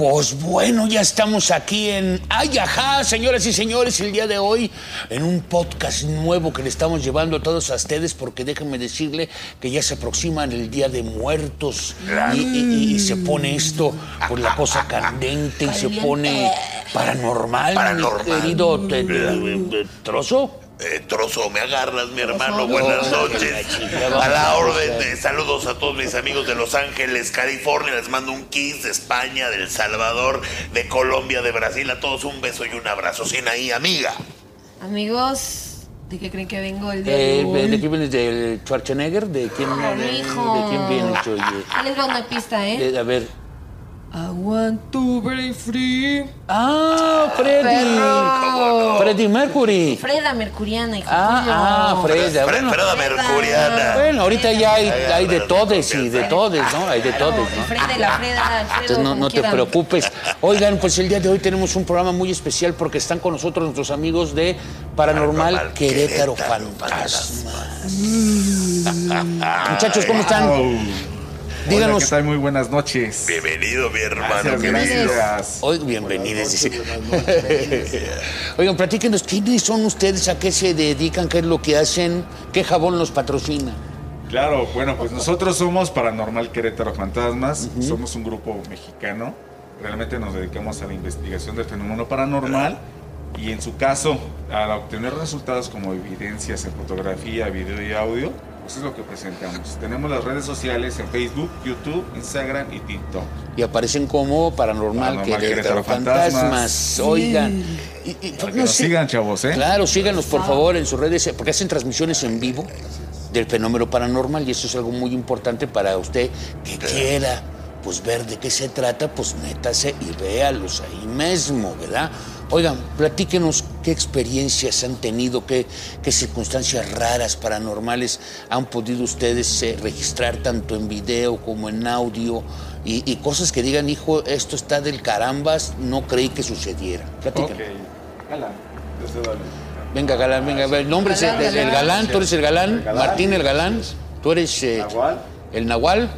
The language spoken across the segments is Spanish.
Pues bueno, ya estamos aquí en Ay, ajá, señoras y señores, el día de hoy en un podcast nuevo que le estamos llevando a todos a ustedes porque déjenme decirle que ya se aproximan el Día de Muertos y, y- y se pone esto por la cosa candente y se pone paranormal, Paranormal. mi querido te- te- trozo. Eh, trozo, me agarras, mi hermano. Buenas No, noches. A la orden de saludos a todos mis amigos de Los Ángeles, California. Les mando un kiss de España, de El Salvador, de Colombia, de Brasil. A todos un beso y un abrazo. Sin ahí, amiga. Amigos, ¿de qué creen que vengo el día Eh, de hoy? ¿De quién vienes? ¿Del Schwarzenegger? ¿De quién, Ah, de, de quién vienes? oye? Ahí les va una pista, ¿eh? De- a ver. I want to be free. Ah, Freddy. Perro. Freddy Mercury. Freda Mercuriana, hijo Ah, ah, Freda. Fre- Bueno, Freda Mercuriana. bueno, ahorita ya hay, hay de todes y de todes, ¿no? Hay de todes, ¿no? Freda, la Freda, Entonces no, no te preocupes. Oigan, pues el día de hoy tenemos un programa muy especial porque están con nosotros nuestros amigos de Paranormal, Paranormal Querétaro, Querétaro Fantasmas. Muchachos, ¿cómo están? Díganos. Hola, ¿qué tal? Muy buenas noches. Bienvenido, mi hermano Gracias. Hoy, bienvenidos. Oigan, platíquenos, ¿quiénes son ustedes? ¿A qué se dedican? ¿Qué es lo que hacen? ¿Qué jabón los patrocina? Claro, bueno, pues nosotros somos Paranormal Querétaro Fantasmas, somos un grupo mexicano, realmente nos dedicamos a la investigación del fenómeno paranormal y en su caso, al obtener resultados como evidencias en fotografía, video y audio, pues es lo que presentamos. Tenemos las redes sociales en Facebook, YouTube, Instagram y TikTok. Y aparecen como Paranormal, Paranormal Querétaro, Querétaro Fantasmas. Fantasmas. Oigan. Y- y, Para que no nos sé- sigan, chavos, ¿eh? Claro, síganos por favor en sus redes, porque hacen transmisiones en vivo del fenómeno paranormal y eso es algo muy importante para usted que quiera pues ver de qué se trata, pues métase y véalos ahí mismo, ¿verdad? Oigan, platíquenos qué experiencias han tenido, qué, qué circunstancias raras, paranormales han podido ustedes eh, registrar tanto en video como en audio y, y cosas que digan, hijo, esto está del carambas, no creí que sucediera. Platíquenos. Ok, Alan, desde dale. Venga, Galán, venga. El nombre es el, Galán, el- el Galán. Galán, tú eres el Galán, El Galán. Martín el Galán, tú eres eh, Nahual. el Nahual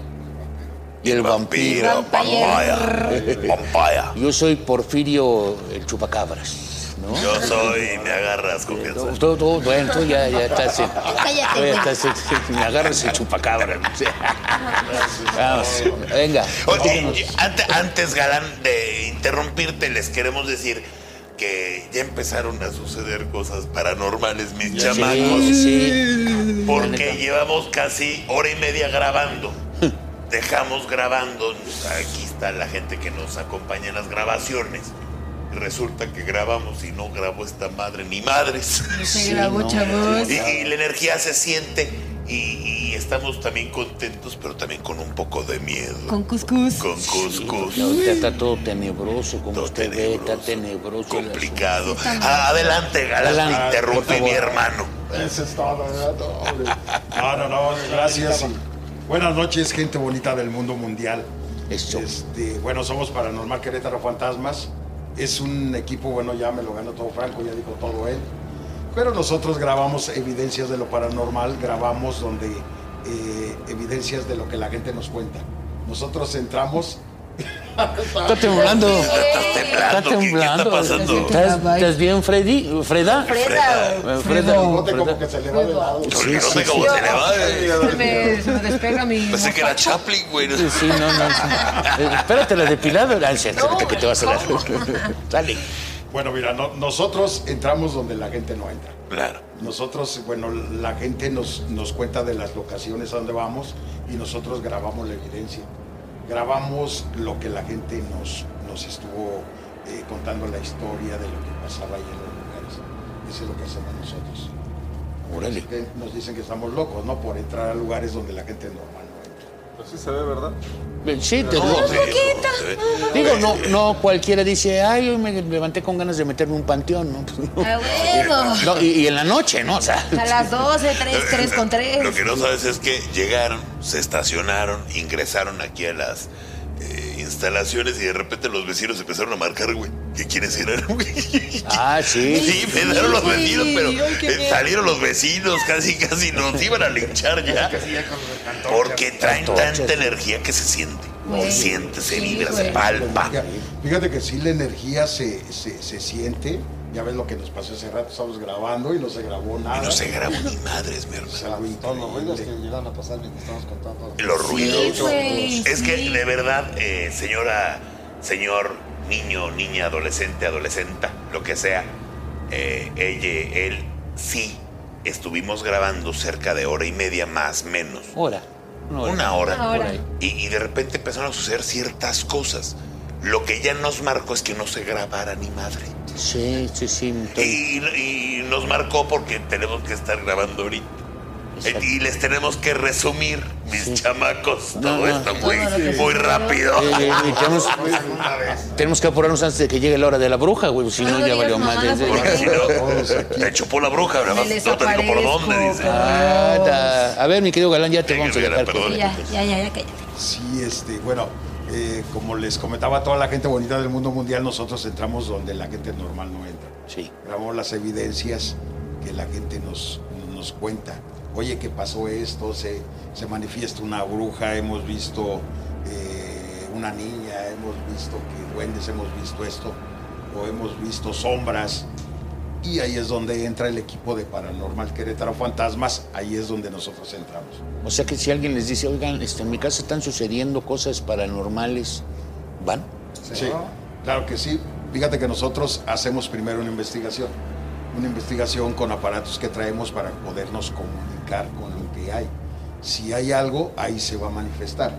y el vampiro. Vampire. Papaya. Yo soy Porfirio el Chupacabras, ¿no? Yo soy, me agarras con Tú, tú- tú- bueno, tú ya, ya estás en... Cállate, tú ya estás en- me agarras el Chupacabras. Vamos, venga. Oye, antes, antes, Galán, de interrumpirte, les queremos decir que ya empezaron a suceder cosas paranormales, mis chamacos. Sí, sí. Porque llevamos casi hora y media grabando. Dejamos grabando. Aquí está la gente que nos acompaña en las grabaciones. Resulta que grabamos y no grabó esta madre ni madres. No se Sí, grabó, no, chavos. Y, y la energía se siente. Y, y estamos también contentos, pero también con un poco de miedo. Con cuscús. Con cuscus. Y ahorita está todo tenebroso, como Todo usted ve, está tenebroso. el Complicado. Ah, adelante, Galán. Adelante, Te interrumpí, mi hermano. Eso es no, no, no, gracias. Buenas noches, gente bonita del mundo mundial. Eso. Este, bueno, somos Paranormal Querétaro Fantasmas. Es un equipo, bueno, ya me lo ganó todo Franco, ya dijo todo él. Pero nosotros grabamos evidencias de lo paranormal, grabamos donde eh, evidencias de lo que la gente nos cuenta. Nosotros entramos. Está temblando. Estás temblando. ¿Qué- ¿Qué, está pasando? ¿Estás, estás bien, Freddy? ¿Freda? Freda. Freda. como que se le va de lado. No sé cómo se le va. Se me, se me despega mi. Pensé que era Chaplin, güey. Sí, sí, no, no. sí. Eh, espérate, la depilada. Ah, sí, ahorita que te vas a dar. Dale. Bueno, mira, no- nosotros entramos donde la gente no entra. Claro. Nosotros, bueno, la gente nos, nos cuenta de las locaciones a donde vamos y nosotros grabamos la evidencia. Grabamos lo que la gente nos, nos estuvo eh, contando la historia de lo que pasaba ahí en los lugares. Eso es lo que hacemos nosotros. Órale. Nos dicen que estamos locos, ¿no? Por entrar a lugares donde la gente normal no entra. Así se ve, ¿verdad? Sí, te No, digo. Digo, no, no cualquiera dice, ay, hoy me levanté con ganas de meterme un panteón, ¿no? A huevo. No, y, y en la noche, ¿no? O sea, A las 12, 3, 3 con 3. Lo que no sabes es que llegaron, se estacionaron, ingresaron aquí a las eh, instalaciones y de repente los vecinos empezaron a marcar, güey, que quiénes eran, güey. ah, sí. Sí, me dieron los Sí, vecinos, pero ay, qué eh, salieron los vecinos, casi, casi nos iban a linchar ya. Porque traen tanta energía que se siente. Güey. siente, se vibra, se palpa. Fíjate que sí la energía se, se, se siente. Ya ves lo que nos pasó hace rato, estamos grabando y no se grabó nada. Y no se grabó ni madres, mi hermano. Es algo Todos los ruidos que llegan a pasar mientras estamos contando. Los ruidos. es que de verdad, eh, señora, señor, niño, niña, adolescente, adolescenta, lo que sea, eh, ella, él, sí, estuvimos grabando cerca de hora y media más, menos. Hora. Una hora. Una hora. Y, y de repente empezaron a suceder ciertas cosas. Lo que ya nos marcó es que no se grabara ni madre. Sí, sí, sí. y nos marcó porque tenemos que estar grabando ahorita. Exacto. Y les tenemos que resumir, mis Sí. chamacos, No, todo no. esto muy, muy rápido. Eh, y tenemos, tenemos que apurarnos antes de que llegue la hora de la bruja, güey. Si no, No ya valió más. Porque si no, te chupó la bruja, ¿verdad? No te digo por dónde, dice. Ah, a ver, mi querido Galán, ya te Ya, vamos a ya, dejar. perdón. pues. Ya, ya, ya, ya, cállate. Sí, este, bueno, eh, como les comentaba a toda la gente bonita del mundo mundial, nosotros entramos donde la gente normal no entra. Sí. grabamos las evidencias que la gente nos, nos cuenta. Oye, ¿qué pasó esto? Se, se manifiesta una bruja, hemos visto eh, una niña, hemos visto que duendes, hemos visto esto, o hemos visto sombras. Y ahí es donde entra el equipo de Paranormal Querétaro Fantasmas, ahí es donde nosotros entramos. O sea que si alguien les dice, oigan, este, en mi casa están sucediendo cosas paranormales, ¿van? Sí, claro que sí. Fíjate que nosotros hacemos primero una investigación, una investigación con aparatos que traemos para podernos comunicar con lo que hay. Si hay algo, ahí se va a manifestar.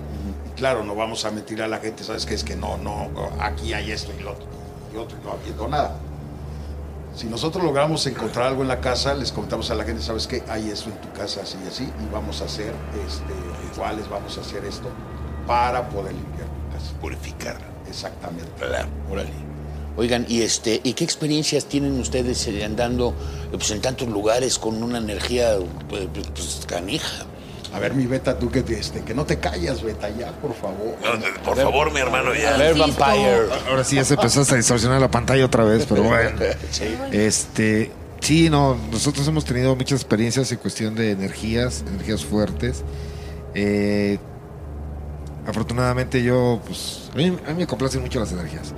Claro, no vamos a mentir a la gente, ¿sabes qué? Es que no, no, aquí hay esto y lo otro, y otro, y no habiendo nada. Si nosotros logramos encontrar algo en la casa, les comentamos a la gente, ¿sabes qué? Hay esto en tu casa, así y así, y vamos a hacer este, rituales, vamos a hacer esto para poder limpiar tu casa. Purificarla. Exactamente. Claro. Órale. Oigan, ¿y este, y qué experiencias tienen ustedes eh, andando pues, en tantos lugares con una energía pues, pues, canija? A ver, mi Beta, tú que, este, que no te callas, Beta, ya, por favor. No, por favor, mi hermano, ya. A ver. Vampire. Ahora sí ya se empezó a distorsionar la pantalla otra vez, pero bueno. Sí. Este, sí, no, nosotros hemos tenido muchas experiencias en cuestión de energías, energías fuertes. Eh, afortunadamente yo, pues, a mí, a mí me complacen mucho las energías.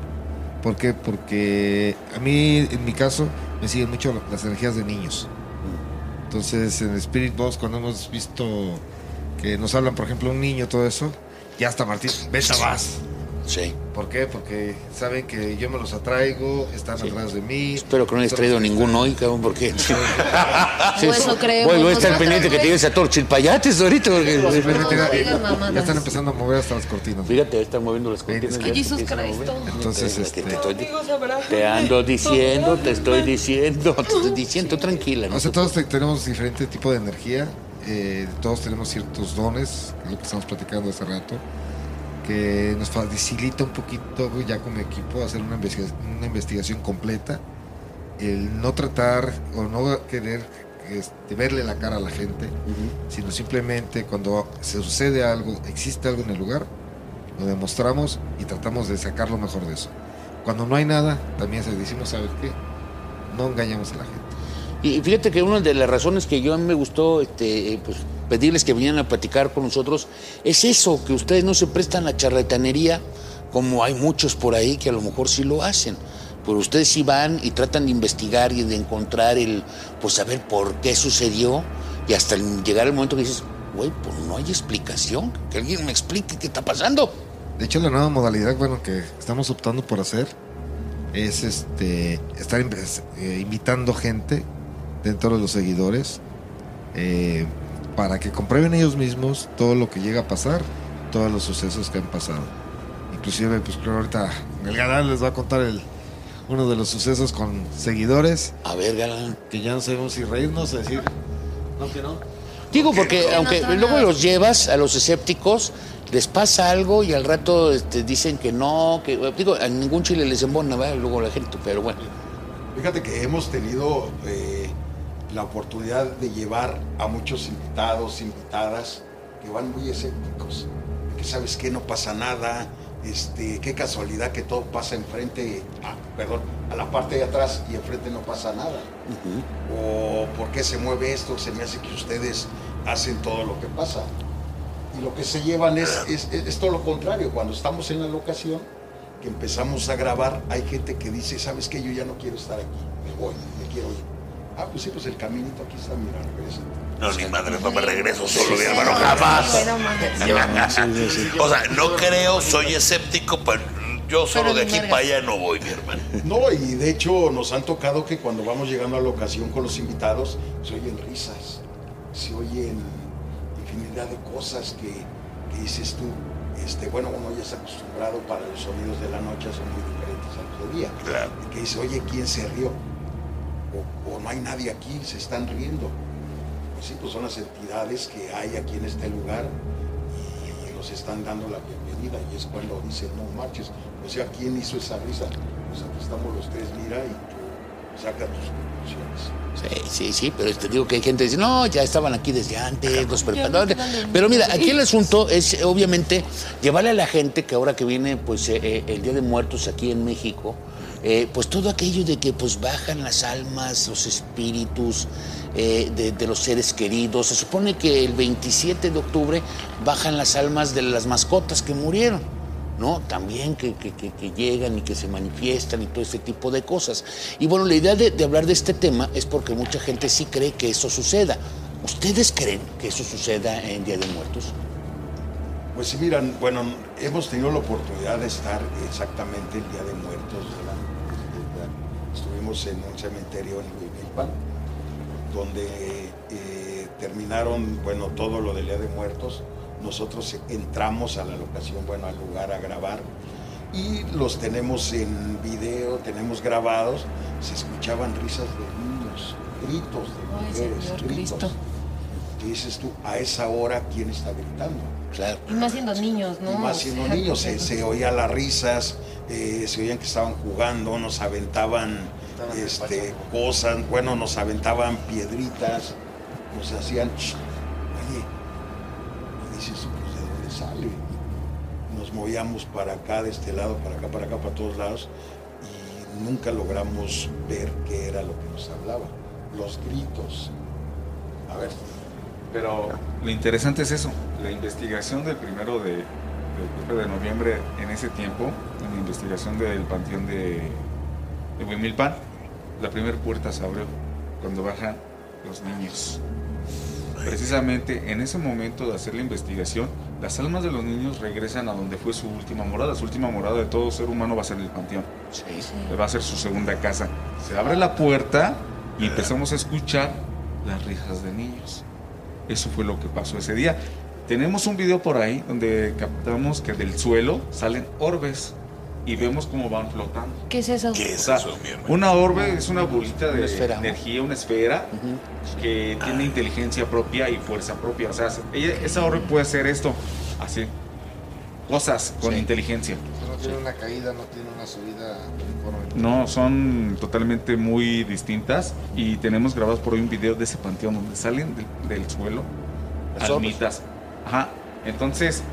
¿Por qué? Porque a mí, en mi caso, me siguen mucho las energías de niños. Entonces, en Spirit Box, cuando hemos visto que nos hablan, por ejemplo, un niño, todo eso, ya está Martín, vete vas. Sí. ¿Por qué? Porque saben que yo me los atraigo, están atrás de mí. Espero que no hayas traído ninguno hoy, cabrón, porque... Sí. O eso creemos Voy, voy a estar pendiente que güey. tienes a todos chilpayates ahorita, porque... Simplemente No ya- ya están empezando a mover hasta las cortinas. Fíjate, están moviendo las cortinas. Es ya que a Cristo. Entonces, Te- este- te, estoy- te ando diciendo, te estoy diciendo, te estoy diciendo, tranquila. no O sea, te todos te- tenemos diferente tipo de energía, eh, todos tenemos ciertos dones, lo que estamos platicando hace rato, que nos facilita un poquito ya como equipo hacer una investigación, una investigación completa, el no tratar o no querer este, verle la cara a la gente, sino simplemente cuando se sucede algo, existe algo en el lugar, lo demostramos y tratamos de sacar lo mejor de eso. Cuando no hay nada, también se decimos, ¿sabes qué? No engañamos a la gente. Y fíjate que una de las razones que yo a mí me gustó este, pues, pedirles que vinieran a platicar con nosotros es eso, que ustedes no se prestan a charlatanería, como hay muchos por ahí que a lo mejor sí lo hacen. Pero ustedes sí van y tratan de investigar y de encontrar el, pues saber por qué sucedió y hasta llegar el momento que dices, güey, pues no hay explicación, que alguien me explique qué está pasando. De hecho, la nueva modalidad, bueno, que estamos optando por hacer es este estar eh, invitando gente dentro de los seguidores eh, para que comprueben ellos mismos todo lo que llega a pasar, todos los sucesos que han pasado. Inclusive, pues creo ahorita el galán les va a contar el, uno de los sucesos con seguidores A ver, galán. que ya no sabemos si reírnos o decir, no, que no. Digo, porque no aunque a luego los llevas a los escépticos, les pasa algo y al rato este, dicen que no, que digo, a ningún chile les embona, ¿verdad? luego la gente, pero bueno. Fíjate que hemos tenido eh, la oportunidad de llevar a muchos invitados, invitadas, que van muy escépticos, que sabes que no pasa nada, este, qué casualidad que todo pasa enfrente, ah, perdón, a la parte de atrás y enfrente no pasa nada. O por qué se mueve esto, se me hace que ustedes hacen todo lo que pasa. Y lo que se llevan es, es, es todo lo contrario. Cuando estamos en la locación, que empezamos a grabar, hay gente que dice, ¿sabes qué? Yo ya no quiero estar aquí, me voy, me quiero ir. Ah, pues sí, pues el caminito aquí está, mira, regresa. No, ni madre, no me regreso solo, mi hermano, jamás. O sea, no creo, soy escéptico, pero yo solo de aquí para allá no voy, mi hermano. No, y de hecho nos han tocado que cuando vamos llegando a la ocasión con los invitados, se oyen risas, se oyen infinidad de cosas que, que dices tú, este, bueno, uno ya está acostumbrado para los sonidos de la noche, son muy diferentes a los de día. Claro. Y que dice, oye, ¿quién se rió? O, o no hay nadie aquí, se están riendo. Pues sí, pues son las entidades que hay aquí en este lugar y, y los están dando la bienvenida y es cuando dicen, no marches, o sea, ¿quién hizo esa risa? Pues aquí estamos los tres, mira, y tú saca tus conclusiones. Sí, sí, sí, pero te digo que hay gente que dice, no, ya estaban aquí desde antes, los dormidos. Pero mira, aquí el asunto es obviamente llevarle a la gente que ahora que viene pues eh, eh, el Día de Muertos aquí en México, eh, pues todo aquello de que pues bajan las almas, los espíritus eh, de, los seres queridos. Se supone que el 27 de octubre bajan las almas de las mascotas que murieron. ¿no? También que, que- llegan y que se manifiestan y todo ese tipo de cosas. Y bueno, la idea de, de hablar de este tema es porque mucha gente sí cree que eso suceda. ¿Ustedes creen que eso suceda en Día de Muertos? Pues sí, miran, bueno, hemos tenido la oportunidad de estar exactamente el Día de Muertos. En un cementerio en Huimilpan, donde eh, terminaron, bueno, todo lo del Día de Muertos. Nosotros entramos a la locación, bueno, al lugar a grabar y los tenemos en video, tenemos grabados. Se escuchaban risas de niños, gritos de Ay, mujeres, Señor gritos. Cristo. Y dices tú, a esa hora, ¿quién está gritando? Claro. Y más siendo niños, ¿no? Y más O siendo sea, niños, se, se oían las risas, eh, se oían que estaban jugando, nos aventaban este, cosas, bueno, nos aventaban piedritas, nos hacían, "Ch, oye, y dices, pues de dónde sale. Nos movíamos para acá, de este lado, para acá, para acá, para todos lados, y nunca logramos ver qué era lo que nos hablaba. Los gritos. A ver, Pero lo interesante es eso, la investigación del primero de, del de noviembre en ese tiempo, en la investigación del panteón de, de Huimilpan, la primera puerta se abrió cuando bajan los niños. Precisamente en ese momento de hacer la investigación, las almas de los niños regresan a donde fue su última morada. Su última morada de todo ser humano va a ser el panteón. Sí. Va a ser su segunda casa. Se abre la puerta y empezamos a escuchar las risas de niños. Eso fue lo que pasó ese día. Tenemos un video por ahí donde captamos que del suelo salen orbes y vemos cómo van flotando. ¿Qué es eso? Una orbe es una bolita de Una esfera, ¿no? energía, una esfera que tiene inteligencia propia y fuerza propia. O sea, ella- esa orbe puede hacer esto, así, cosas con Sí. inteligencia. No tiene una caída, no tiene una subida uniforme. No, son totalmente muy distintas y tenemos grabados por hoy un video de ese panteón donde salen del, del suelo Las almitas. Ajá. Entonces,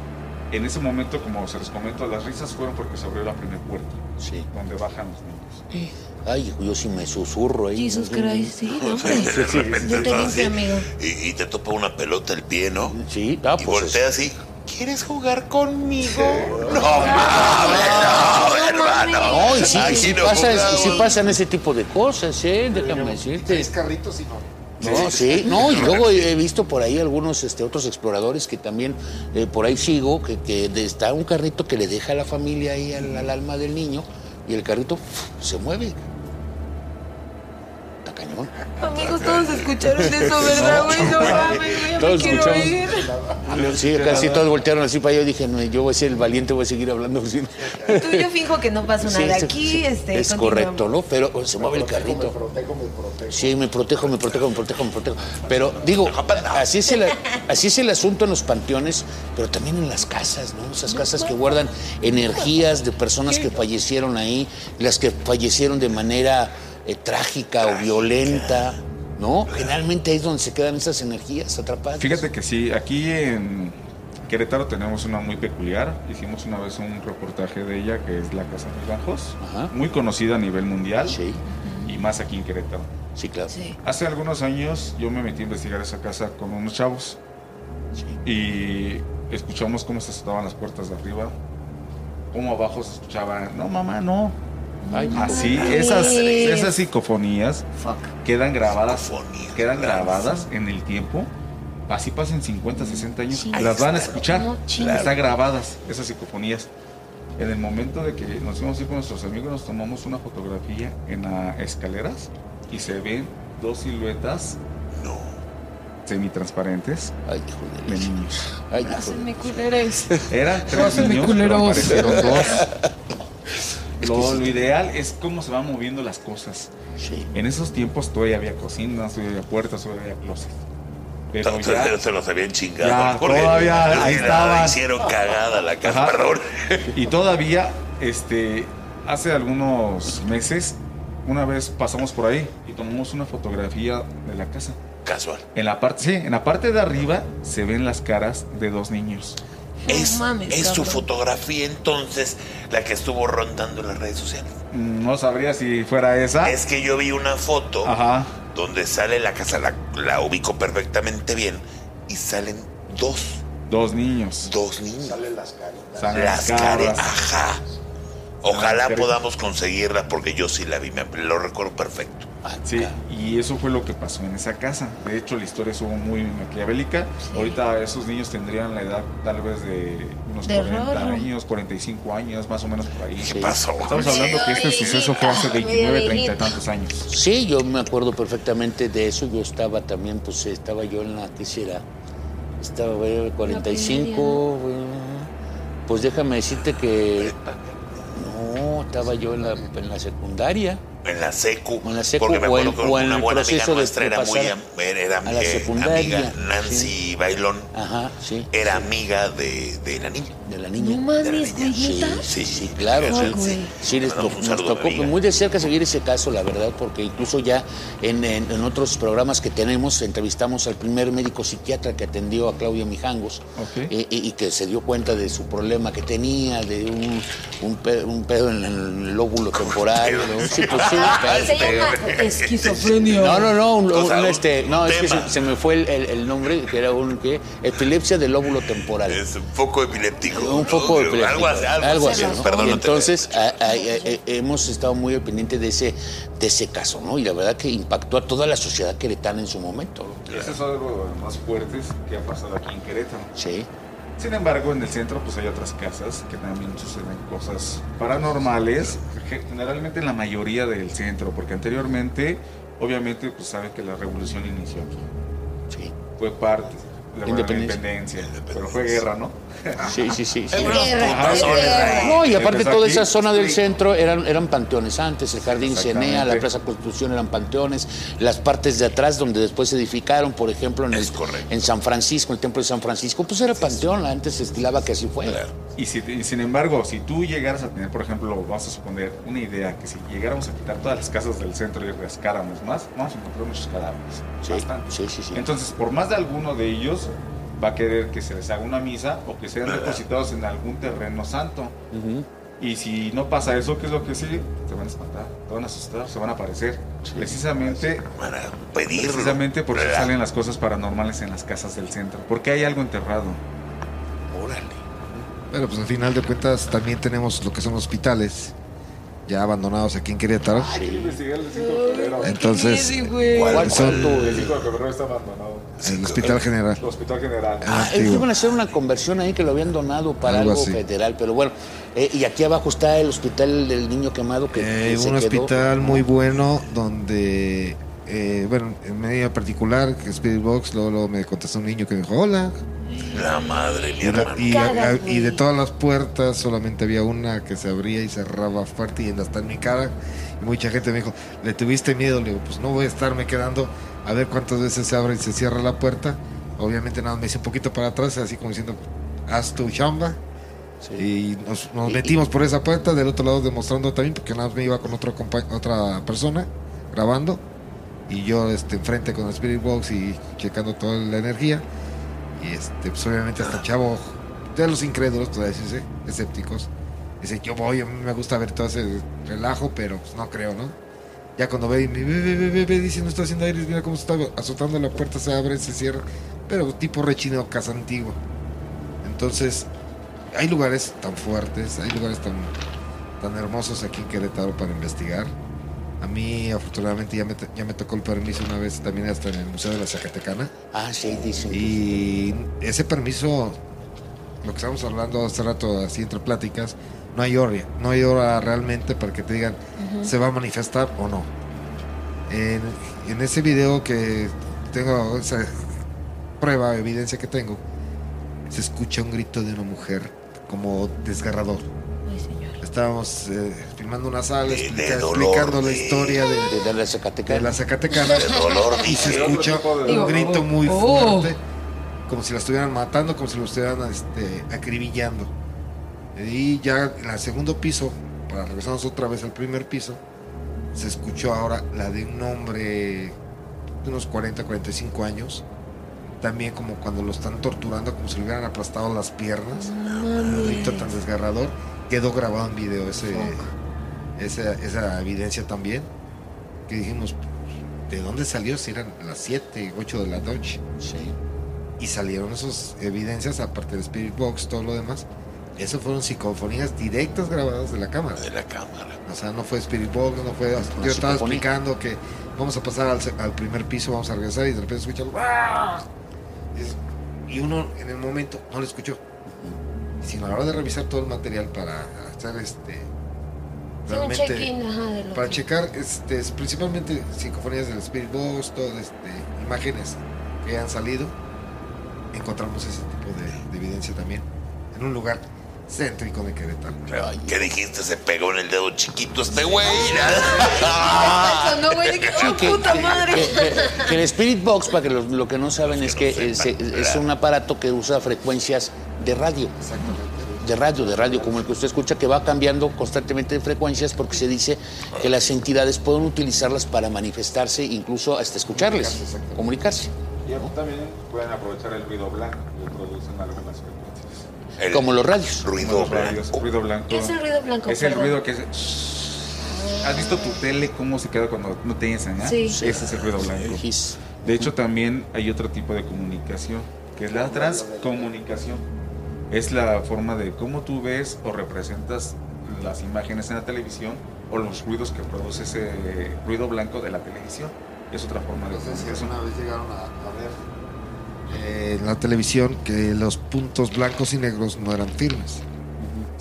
en ese momento, como se les comento, las risas fueron porque se abrió la primera puerta Sí. donde bajan los niños. Ay, yo sí me susurro ahí. Jesus Christ, sí, no, hombre. De repente Yo te estás limpio, así, amigo. Y, y te topa una pelota el pie, ¿no? Sí, ah, y pues. voltea así. ¿Quieres jugar conmigo? No mames, no, hermano. No, y sí, y Aquí sí no pasa, y sí jugamos. pasan ese tipo de cosas, ¿eh? Déjame decirte. Tres carritos y no. No, sí, no, y luego he visto por ahí algunos este, otros exploradores que también eh, por ahí sigo, que, que está un carrito que le deja a la familia ahí al, al alma del niño y el carrito se mueve. Amigos, todos escucharon eso, ¿verdad, güey? No mames, me Todos quiero ir. Sí, casi todos voltearon así para allá. Yo dije, no, yo voy a ser el valiente, voy a seguir hablando. Tú yo finjo que no pasó Sí, nada sí, aquí, sí. este. Es correcto, ¿no? Pero oh, se mueve el Me carrito. protejo, me protejo. Sí, me protejo, me protejo, me protejo, me protejo. Pero digo, así es, el, así es el asunto en los panteones, pero también en las casas, ¿no? Esas casas que guardan energías de personas que fallecieron ahí, las que fallecieron de manera eh, trágica o violenta, ¿no? Generalmente ahí es donde se quedan esas energías atrapadas. Fíjate que sí, aquí en Querétaro tenemos una muy peculiar. Hicimos una vez un reportaje de ella, que es la Casa de Bajos, Ajá. muy conocida a nivel mundial Sí, y más aquí en Querétaro. sí, claro. Sí. Hace algunos años yo me metí a investigar esa casa con unos chavos Sí. y escuchamos cómo se azotaban las puertas de arriba, cómo abajo se escuchaba, no mamá, no. Ay, Así, esas, esas psicofonías Fuck. quedan grabadas, Psicofonías, quedan grabadas en el tiempo. Así pasen 50, 60 años, las van a escuchar. No. Están grabadas esas psicofonías. En el momento de que nos fuimos a ir con nuestros amigos, nos tomamos una fotografía en las escaleras y se ven dos siluetas No. semitransparentes Ay, hijo de niños. Ay. Eran tres niños, pero culeros. aparecieron dos. Lo, lo ideal es cómo se van moviendo las cosas. Sí. En esos tiempos todavía había cocinas, todavía había puertas, todavía había closet. Pero Entonces ya, se los habían chingado. Ya, todavía, ahí la estaban. Hicieron cagada la casa, Ajá. perdón. y todavía, este, hace algunos meses, una vez pasamos por ahí y tomamos una fotografía de la casa. Casual. En la parte, sí, en la parte de arriba se ven las caras de dos niños. Es, mames, es su fotografía entonces la que estuvo rondando en las redes sociales. Mm, No sabría si fuera esa. Es que yo vi una foto Ajá. donde sale la casa, la, la ubico perfectamente bien, y salen dos, Dos niños. dos niños. Salen las caritas. Salen Las caras, ajá. Ojalá podamos conseguirla porque yo sí la vi, me lo recuerdo perfecto. Sí, y eso fue lo que pasó en esa casa. De hecho, la historia estuvo muy maquiavélica. Ahorita esos niños tendrían la edad tal vez de unos De 40 Rorro. años, 45 años, más o menos por ahí. ¿Qué pasó? Estamos hablando que este suceso fue hace 29, 30 y tantos años. Sí, yo me acuerdo perfectamente de eso. Yo estaba también, pues estaba yo en la, ¿qué será? Estaba güey, 45. güey. Pues déjame decirte que. No, estaba yo en la, en la secundaria. En la secu. En la secu, porque me acuerdo que o una buena amiga nuestra era muy am- era, a la secundaria, amiga, Nancy sí. Bailón, Ajá, sí. era amiga de, de la niña. De la niña. No De la mames, niña. güey, ¿neta? Sí, sí, claro. Sí. Sí, les to- un nos tocó amiga. muy de cerca seguir ese caso, la verdad, porque incluso ya en, en- en otros programas que tenemos entrevistamos al primer médico psiquiatra que atendió a Claudia Mijangos Ok. y, y- y que se dio cuenta de su problema que tenía, de un, un, pe- un pedo en el lóbulo temporal. de un- sí, pues sí, Se llama esquizofrenia. No, no, no, un, O sea, un, un- este, no, es que se, se me fue el, el- el nombre, que era un, ¿qué? Epilepsia del lóbulo temporal. Es un poco epiléptico. Un ¿no? poco Algo epiléptico. así, algo, Algo así. así, ¿no? Perdón, y no entonces a- a- a- a- hemos estado muy al pendiente de ese, de ese caso, ¿no? Y la verdad que impactó a toda la sociedad queretana en su momento. ¿no? Ese es algo de los más fuertes que ha pasado aquí en Querétaro. Sí. Sin embargo, en el centro pues hay otras casas que también suceden cosas paranormales, ge- generalmente en la mayoría del centro, porque anteriormente, obviamente, pues sabe que la revolución inició aquí. Sí. Fue parte la Independencia. independencia, pero fue guerra, ¿no? Sí, sí, sí. sí. Guerra, Ajá, guerra. No, y aparte toda aquí. esa zona del centro eran, eran panteones antes, el Jardín. Cenea, la Plaza Constitución eran panteones, las partes de atrás donde después se edificaron, por ejemplo, en, el- en San Francisco, el Templo de San Francisco, pues era panteón, antes se estilaba que así fuera. Claro. Y, si- y sin embargo, si tú llegaras a tener, por ejemplo, vamos a suponer una idea, que si llegáramos a quitar todas las casas del centro y rascáramos más, vamos a encontrar muchos cadáveres. Sí, bastante. sí, sí, sí. Entonces, por más de alguno de ellos, va a querer que se les haga una misa o que sean depositados en algún terreno santo. Y si no pasa eso, ¿qué es lo que sigue? Te van a espantar, te van a asustar, se van a aparecer. Precisamente, Para pedirlo. precisamente por eso ¿verdad? salen las cosas paranormales en las casas del centro. Porque hay algo enterrado. Órale. Pero pues al final de cuentas también tenemos lo que son hospitales ya abandonados aquí en Querétaro. Entonces. ¿Cuál son El 5 de febrero está abandonado. el Hospital General. El Hospital General. Ah, iban a hacer una conversión ahí que lo habían donado para Algo federal, pero bueno, eh, y aquí abajo está el hospital del niño quemado que, Eh, que se un quedó. hospital muy bueno donde, eh, bueno, en medida particular, que Spirit Box, luego, luego me contestó un niño que me dijo, hola. La madre, mi Y, la- hermano. y- Cara, y de todas las puertas solamente había una que se abría y cerraba fuerte y hasta en mi cara. Y mucha gente me dijo, ¿le tuviste miedo? Le digo, pues no voy a estarme quedando a ver cuántas veces se abre y se cierra la puerta. Obviamente nada, más me hice un poquito para atrás, así como diciendo, haz tu chamba. Sí. Y nos, nos Y- metimos por esa puerta, del otro lado demostrando también, porque nada más me iba con otro otra persona grabando. Y yo este, enfrente con el Spirit Box y checando toda la energía. Y este, pues obviamente hasta chavo, de los incrédulos, sí, sí, escépticos. Dice, yo voy, a mí me gusta ver todo ese relajo, pero pues no creo, ¿no? Ya cuando ve y me ve, dice, no está haciendo aire, mira cómo está azotando la puerta, se abre, se cierra. Pero tipo rechino casa antiguo. Entonces, hay lugares tan fuertes, hay lugares tan, tan hermosos aquí en Querétaro para investigar. A mí, afortunadamente, ya me, ya me tocó el permiso una vez también hasta en el Museo de la Zacatecana. Ah, sí, dicen. Y ese permiso, lo que estábamos hablando hace rato, así entre pláticas, no hay hora, no hay hora realmente para que te digan se va a manifestar o no. En, en ese video que tengo, esa prueba, evidencia que tengo, se escucha un grito de una mujer como desgarrador. Ay, señor. Estábamos eh, filmando una sala, De- explica- de dolor, explicando la historia de, De, de la Zacatecana. de la Zacatecana De dolor, y se escucha un Digo, grito muy oh. fuerte, como si la estuvieran matando, como si lo estuvieran este, acribillando. Y ya en el segundo piso, para regresarnos otra vez al primer piso, se escuchó ahora la de un hombre de unos 40, 45 años, también como cuando lo están torturando, como si le hubieran aplastado las piernas, un grito tan desgarrador, quedó grabado en video ese, esa, esa evidencia también, que dijimos, ¿de dónde salió? Si eran las 7, 8 de la noche. Sí. Y salieron esas evidencias, aparte del Spirit Box, todo lo demás. Eso fueron psicofonías directas grabadas de la cámara. De la cámara. O sea, no fue Spirit Box, no fue. Una Yo estaba psicofonía. explicando que vamos a pasar al, al primer piso, vamos a regresar y de repente escucha. ¡ah! Y, es- y uno en el momento no lo escuchó. Sino a la hora de revisar todo el material para hacer este. Sí, un check-in, ajá, de lo Para que- checar, este, es principalmente psicofonías del Spirit Box, todo este, imágenes que han salido. Encontramos ese tipo de, de evidencia también en un lugar céntrico de Querétaro. ¿Qué dijiste? Se pegó en el dedo chiquito este güey. No, güey, que, oh, puta madre. que- que- que el Spirit Box, para que lo, lo que no saben, es que es, es un aparato que usa frecuencias de radio. De radio, de radio, como el que usted escucha, que va cambiando constantemente de frecuencias porque se dice que las entidades pueden utilizarlas para manifestarse, incluso hasta escucharles, comunicarse. Y también pueden aprovechar el ruido blanco que producen algunas frecuencias. El Como los radios. Ruido Como los radios, blanco. ruido blanco. ¿Qué es el ruido blanco? Es el ruido que es. ¿Has visto tu tele cómo se queda cuando no te enseñan? Sí. Ese es el ruido blanco. De hecho, también hay otro tipo de comunicación, que es la transcomunicación. Es la forma de cómo tú ves o representas las imágenes en la televisión o los ruidos que produce ese ruido blanco de la televisión. Es otra forma de No sé si alguna vez llegaron a, a ver eh, en la televisión que los puntos blancos y negros no eran firmes,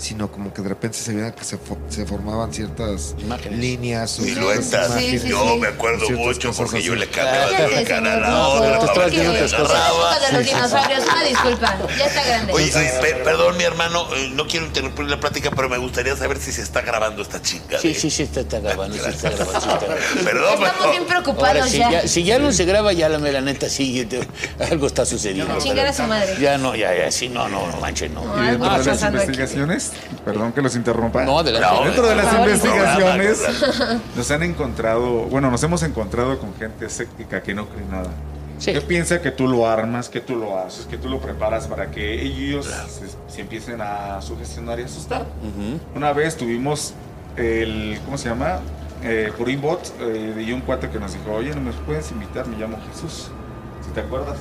sino como que de repente se veía que se, fo- se formaban ciertas Imágenes. líneas o Siluetas. Sí, Yo sí. me acuerdo mucho porque yo le cambiaba de una cara a la no, otra. estabas viendo otras cosas. de los dinosaurios, una disculpa, ya está grande. Oye, oye, pe- perdón, mi hermano, eh, no quiero interrumpir la plática, pero me gustaría saber si se está grabando esta chinga. Sí, sí, sí, está, está grabando, sí, está grabando, sí, está grabando. Perdón, Estamos pero- bien Ahora, preocupados si ya. ya, si ya no se graba, ya la mera neta sí, te- algo está sucediendo. Chingar a su madre. Ya no, ya, ya, sí, no, no, no manches, no. No, Y dentro de las aquí. Investigaciones, perdón que los interrumpa. No, adelante. Dentro de las investigaciones nos han encontrado, bueno, nos hemos encontrado con gente escéptica que no cree nada. Sí. Que piensa que tú lo armas, que tú lo haces, que tú lo preparas para que ellos se, se empiecen a sugestionar y asustar. Una vez tuvimos el, ¿cómo se llama? Eh, por inbot eh, y un cuate que nos dijo, oye, ¿no me puedes invitar? Me llamo Jesús. Si te acuerdas.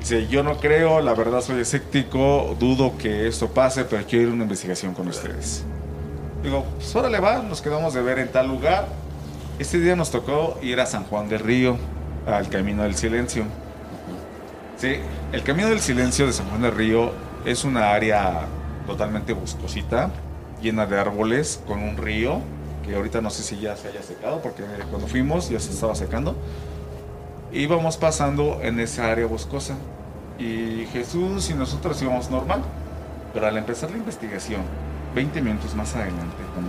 Dice, yo no creo, la verdad soy escéptico, dudo que esto pase, pero quiero ir a una investigación con ustedes. Digo, pues órale va, nos quedamos de ver en tal lugar. Este día nos tocó ir a San Juan del Río, al Camino del Silencio. Sí, el Camino del Silencio de San Juan del Río es una área totalmente boscosita, llena de árboles, con un río, que ahorita no sé si ya se haya secado, porque cuando fuimos ya se estaba secando. Íbamos pasando en esa área boscosa y Jesús y nosotros íbamos normal, pero al empezar la investigación, 20 minutos más adelante, como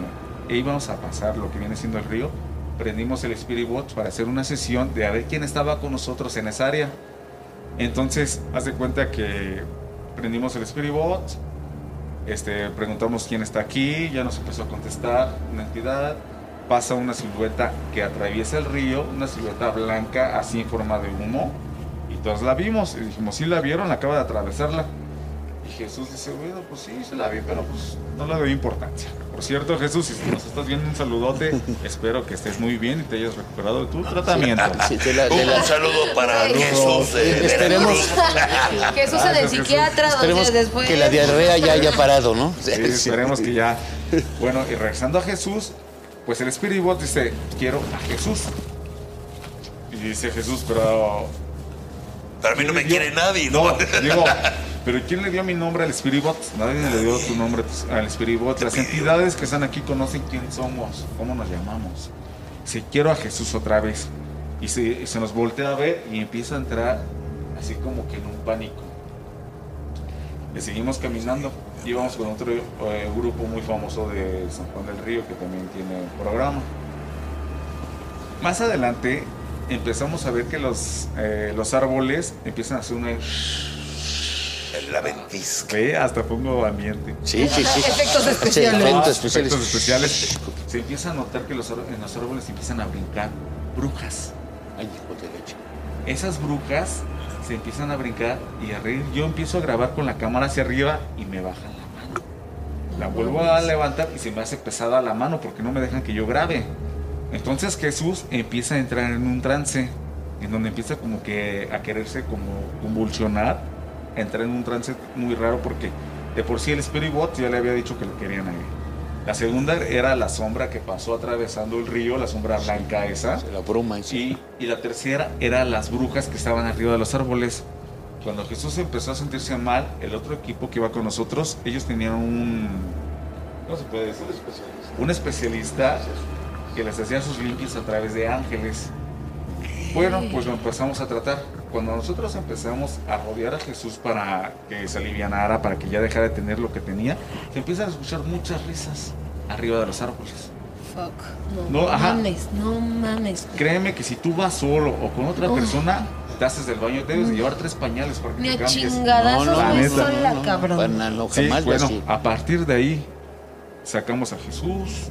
íbamos a pasar lo que viene siendo el río, prendimos el Spirit Watch para hacer una sesión de a ver quién estaba con nosotros en esa área. Entonces, haz de cuenta que prendimos el Spirit Watch, este, preguntamos quién está aquí, ya nos empezó a contestar una entidad, pasa una silueta que atraviesa el río, una silueta blanca así en forma de humo, y todos la vimos y dijimos, sí la vieron, acaba de atravesarla. Y Jesús dice, bueno, pues sí, se la vi, pero pues no le doy importancia. Por cierto, Jesús, si nos estás viendo un saludote, espero que estés muy bien y te hayas recuperado de tu tratamiento. Sí, de la- de Un, la- saludo para Ay. Jesús. eh, de Esperemos-. Jesús en el psiquiatra, donde después. que la diarrea ya haya parado, ¿no? Sí, esperemos que ya. Bueno, y regresando a Jesús, pues el Spirit Box dice, quiero a Jesús. Y dice Jesús, pero Para mí no me ¿Quién le quiere nadie, ¿no? No, digo, pero ¿quién le dio mi nombre al Spirit Box? Nadie le dio tu nombre al Spirit Box. Las entidades que están aquí conocen quién somos, cómo nos llamamos. Si quiero a Jesús otra vez. Y se, y se nos voltea a ver y empieza a entrar así como que en un pánico. Le seguimos caminando. Íbamos con otro eh, grupo muy famoso de San Juan del Río que también tiene programa. Más adelante empezamos a ver que los, eh, los árboles empiezan a hacer una... La ventisca. Ve, hasta pongo ambiente. Sí, sí, sí. Efectos Sí, especiales. efectos Ah, especiales. efectos especiales. Se empieza a notar que los, en los árboles empiezan a brincar brujas. Ay, hijo de leche. Esas brujas se empiezan a brincar y a reír. Yo empiezo a grabar con la cámara hacia arriba y me bajan la mano. La vuelvo a levantar y se me hace pesada la mano porque no me dejan que yo grabe. Entonces Jesús empieza a entrar en un trance, en donde empieza como que a quererse como convulsionar, a entrar en un trance muy raro porque de por sí el Spirit Bot ya le había dicho que lo querían a él. La segunda era la sombra que pasó atravesando el río, la sombra blanca esa. La broma. Sí. Y, y la tercera era las brujas que estaban arriba de los árboles. Cuando Jesús empezó a sentirse mal, el otro equipo que iba con nosotros, ellos tenían un... ¿Cómo se puede decir? Un especialista que les hacía sus limpias a través de ángeles. Bueno, pues lo empezamos a tratar. Cuando nosotros empezamos a rodear a Jesús para que se alivianara, para que ya dejara de tener lo que tenía, se empiezan a escuchar muchas risas arriba de los árboles. Fuck. No, No, ajá. mames, no mames. Créeme que si tú vas solo o con otra persona, te haces del baño, debes de llevar tres pañales para que Ni te cambies. No, no, voy neta. sola, no, cabrón. para nada, no, Sí, bueno, a partir de ahí sacamos a Jesús,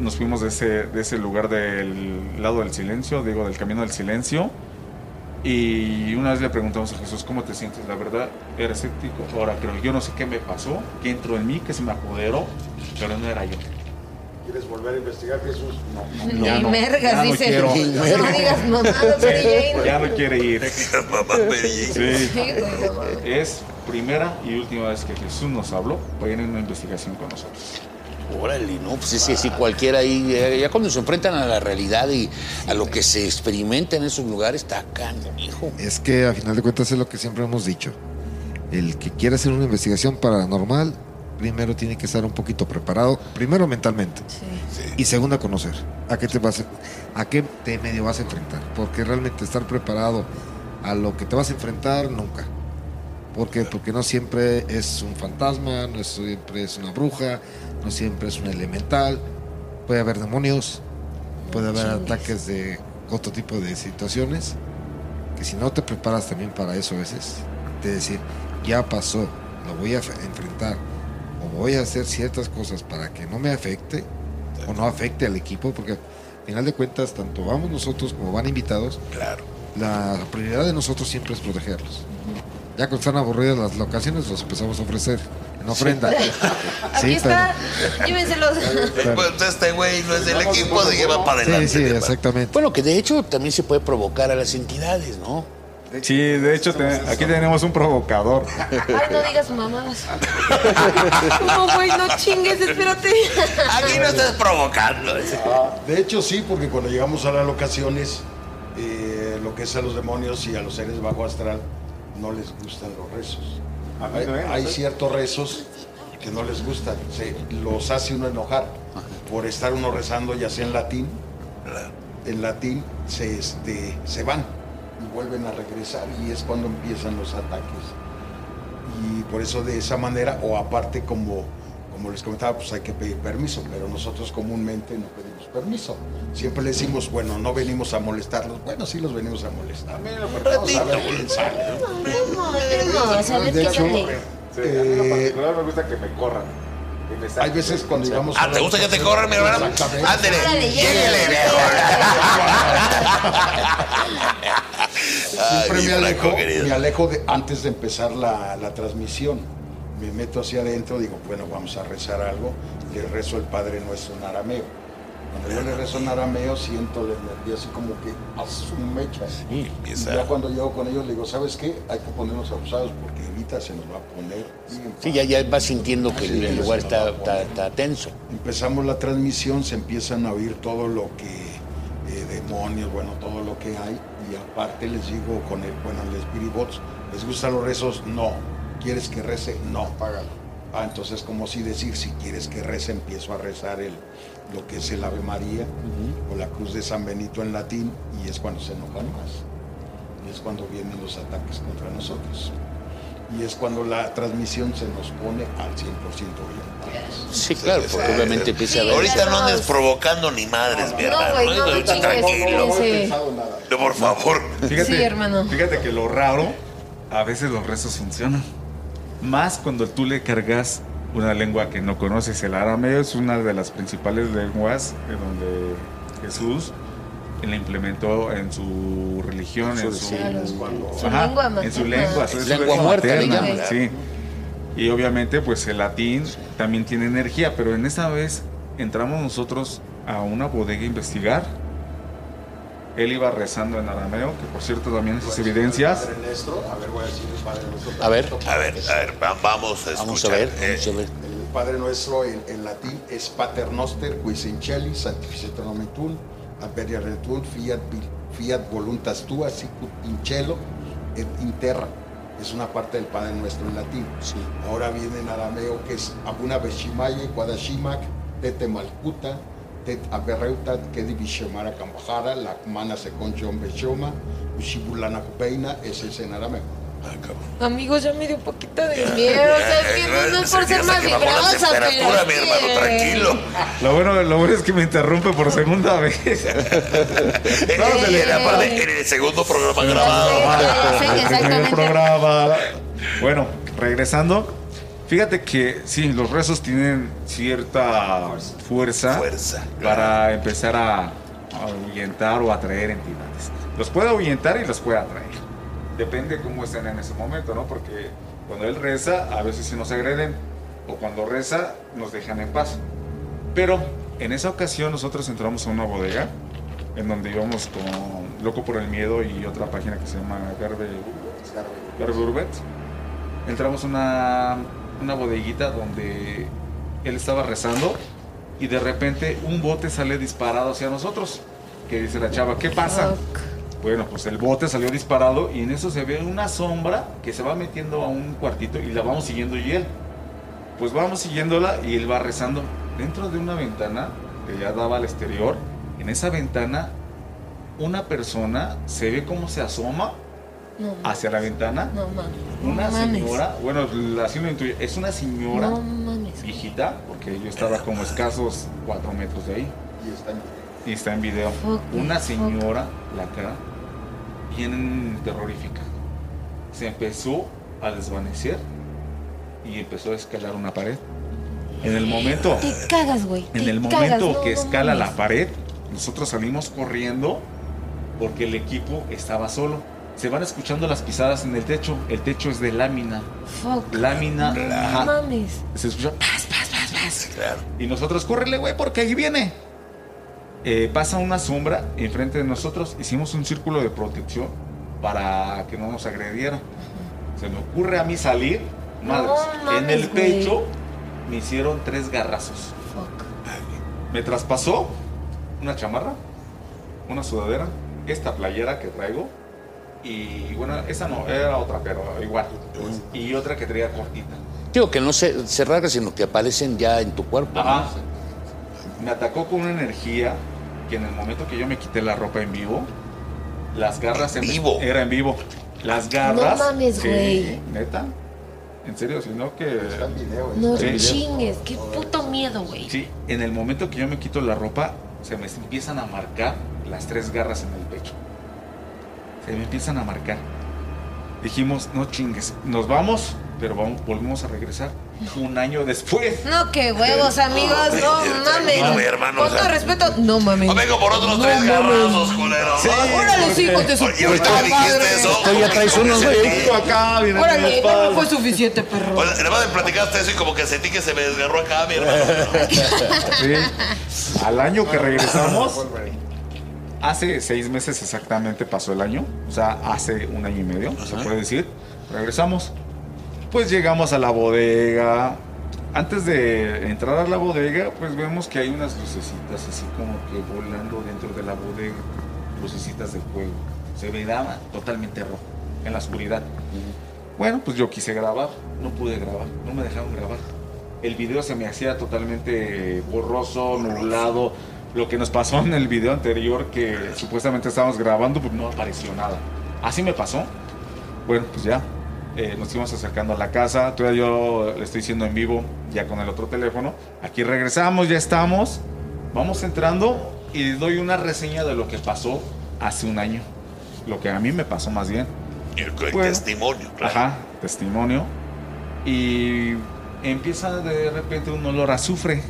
nos fuimos de ese, de ese lugar del lado del silencio, digo, del camino del silencio. Y una vez le preguntamos a Jesús, ¿cómo te sientes? La verdad, era escéptico. Ahora creo, yo no sé qué me pasó, qué entró en mí, que se me apoderó, pero no era yo. ¿Quieres volver a investigar, Jesús? No, no. Ni Ya no, mergas, ya no dice. quiero. No digas Mary Jane. Ya no quiere ir. Mamá Mary Jane. Sí. Sí. Es primera y última vez que Jesús nos habló. Vayan en una investigación con nosotros. Órale, ¿no? Pues es que si cualquiera ahí, ya cuando se enfrentan a la realidad y a lo que se experimenta en esos lugares, está acá, hijo. Es que a final de cuentas es lo que siempre hemos dicho. El que quiere hacer una investigación paranormal, primero tiene que estar un poquito preparado, primero mentalmente Sí. y segundo a conocer a qué te vas a, a qué te medio vas a enfrentar, porque realmente estar preparado a lo que te vas a enfrentar nunca. ¿Por qué? Porque no siempre es un fantasma, no siempre es una bruja, no siempre es un elemental, puede haber demonios, puede haber Chingues. ataques de otro tipo de situaciones que si no te preparas también para eso a veces, de decir, ya pasó, lo voy a enfrentar, o voy a hacer ciertas cosas para que no me afecte, o no afecte al equipo, porque al final de cuentas, tanto vamos nosotros como van invitados, Claro. la prioridad de nosotros siempre es protegerlos. Ya cuando están aburridas las locaciones, los empezamos a ofrecer en ofrenda. Aquí Sí, está, llévenselos. Pues este güey no es del equipo, se lleva para Sí, adelante. sí, de- exactamente. Bueno, que de hecho también se puede provocar a las entidades, ¿no? Sí, de hecho, te- aquí tenemos un provocador. Ay, no digas mamadas. No, güey, no chingues, espérate. Aquí no estás provocando. De hecho, sí, porque cuando llegamos a las locaciones, eh, lo que es a los demonios y a los seres bajo astral, no les gustan los rezos. Hay, hay ciertos rezos que no les gustan, se, los hace uno enojar. Por estar uno rezando, ya sea en latín, en latín se, este, se van y vuelven a regresar y es cuando empiezan los ataques. Y por eso de esa manera, o aparte como, como les comentaba, pues hay que pedir permiso, pero nosotros comúnmente no pedimos permiso. Siempre le decimos, bueno, no venimos a molestarlos. Bueno, sí los venimos a molestar. Vamos a ver quién sale. Vamos a ver De hecho, sale. Eh, me gusta que me corran. hay veces cuando íbamos Ah, ¿te gusta que te corran, mi hermano? Ándele, lléguele, Siempre me alejo, me alejo de, antes de empezar la, la transmisión. me meto hacia adentro, digo, bueno, vamos a rezar algo, le rezo el Padre Nuestro en arameo. Cuando yo le rezo en arameo, siento la energía así como que hace un mecha. Y empieza. ya cuando llego con ellos, le digo, ¿sabes qué? Hay que ponernos abusados porque ahorita se nos va a poner bien Sí, ya, ya vas sintiendo que el lugar está, está- está tenso. Empezamos la transmisión, se empiezan a oír todo lo que, eh, demonios, bueno, todo lo que hay. Y aparte les digo con el, bueno, el Spirit Box, ¿les gustan los rezos? No. ¿Quieres que rece? No. Págalo. Ah, entonces como si decir, si quieres que rece, empiezo a rezar el, lo que es el Ave María o la Cruz de San Benito en latín y es cuando se enojan más. Y es cuando vienen los ataques contra nosotros. Y es cuando la transmisión se nos pone al 100% violenta. Sí, claro, porque obviamente empieza a Sí, haber... Ahorita no no. andes provocando ni madres, mi No, hermano. no, Ahorita no tranquilo. No Sí. pensado nada. No, por favor. Fíjate, Sí, hermano. Fíjate que lo raro, a veces los rezos funcionan. Más cuando tú le cargas una lengua que no conoces. El arameo es una de las principales lenguas de donde Jesús la implementó en su religión, en su, Claro. Su Ajá, lengua en su materna. lengua, su Lengua muerta, materna, sí. Y obviamente, pues el latín también tiene energía, pero en esta vez entramos nosotros a una bodega a investigar. Él iba rezando en arameo, que por cierto también esas evidencias. Padre Nuestro, a ver, voy a decir el Padre Nuestro. A ver. A ver, a ver, va- vamos a escuchar. Vamos a ver, Eh, vamos a ver. El Padre Nuestro en, en latín es Pater Noster, quis in celi, sanctificetur nomen tuum, adveria retum, fiat, fiat voluntas tua, sicut in cielo et in terra. Es una parte del Padre Nuestro en latín. Sí. Ahora viene en arameo que es Abuna Beshimaye, Quadashimak, Tete Malkuta, Tet Aberreuta, Kedi Bishemara Kambajara, La Mana Seconchon Beshoma, Ushibulana Kupeina, ese es en arameo. ah, cabrón. Amigos, ya me dio poquito de miedo. O sea, es que no, no es por ser más que vibrosa, pero. mi hermano, que- tranquilo. Lo bueno, lo bueno es que me interrumpe por segunda vez. A leer aparte en el segundo programa grabado. Sé, El primer programa. Bueno, regresando. Fíjate que sí, los rezos tienen cierta fuerza, Fuerza. para empezar a, a ahuyentar o atraer entidades. Los puede ahuyentar y los puede atraer. Depende cómo estén en ese momento, ¿no? Porque cuando él reza, a veces sí nos agreden, o cuando reza, nos dejan en paz. Pero en esa ocasión nosotros entramos a una bodega en donde íbamos con Loco por el Miedo y otra página que se llama Garbe, Garbe Urbet. Entramos a una, una bodeguita donde él estaba rezando y de repente un bote sale disparado hacia nosotros. Que dice la chava, ¿qué pasa? Bueno, pues el bote salió disparado y en eso se ve una sombra que se va metiendo a un cuartito y la vamos siguiendo y él. Pues vamos siguiéndola y él va rezando. Dentro de una ventana que ya daba al exterior, en esa ventana una persona se ve cómo se asoma No, hacia la ventana. no mames. Una no mames. señora, bueno, la- así lo intuyo, es una señora No mames. viejita, porque yo estaba como escasos cuatro metros de ahí Y está en y está en video. Fuck, Una fuck. señora, la cara, bien terrorífica. Se empezó a desvanecer y empezó a escalar una pared. En el momento, Te cagas, güey. en el cagas, momento no, que no escala la pared, nosotros salimos corriendo porque el equipo estaba solo. Se van escuchando las pisadas en el techo. El techo es de lámina. Fuck. Lámina. No mames. Se escucha paz, paz, paz, paz. Claro. Y nosotros, córrele, güey, porque ahí viene. Eh, pasa una sombra enfrente de nosotros. Hicimos un círculo de protección para que no nos agrediera. Se me ocurre a mí salir. Madres, No en el güey. pecho me hicieron tres garrazos. Fuck. Me traspasó una chamarra, una sudadera, esta playera que traigo. Y bueno, esa no, era otra, pero igual. Y otra que traía cortita. Digo que no se, se rasga, sino que aparecen ya en tu cuerpo. ¿no? Ajá. Me atacó con una energía que en el momento que yo me quité la ropa en vivo, las garras ¿En vivo? era en vivo. Las garras. No mames, sí, güey. Neta. En serio, sino que. Está en video. No Sí. chingues. Qué puto miedo, güey. Sí, en el momento que yo me quito la ropa, se me empiezan a marcar las tres garras en el pecho. Se me empiezan a marcar. Dijimos, no chingues, nos vamos pero vamos, volvemos a regresar un año después. No, qué huevos, amigos. No mames. No, mi hermano, Con todo respeto, no mames. O vengo por otros tres garrazos, culero. Órale, sí, hijos de su Oye, ahorita puta me dijiste eso. Ya traes unos, güey. sentí- acá, viene Órale, no fue suficiente, perro. Oye, además me platicaste eso y como que sentí que se me desgarró acá, mi hermano. Sí. Al año que regresamos, hace seis meses exactamente pasó el año, o sea, hace un año y medio, se puede decir. Regresamos. Pues llegamos a la bodega. Antes de entrar a la bodega, pues vemos que hay unas lucecitas así como que volando dentro de la bodega. Lucecitas de fuego. Se veía totalmente rojo, en la oscuridad. Bueno, pues yo quise grabar, no pude grabar, no me dejaron grabar. El video se me hacía totalmente borroso, nublado. Lo que nos pasó en el video anterior, que supuestamente estábamos grabando, pues no apareció nada. Así me pasó. Bueno, pues ya. eh, nos íbamos acercando a la casa. Todavía yo le estoy diciendo en vivo, ya con el otro teléfono. Aquí regresamos, ya estamos. Vamos entrando y doy una reseña de lo que pasó hace un año. Lo que a mí me pasó más bien. El, Bueno. testimonio, claro. Ajá, testimonio. Y empieza de repente un olor a azufre.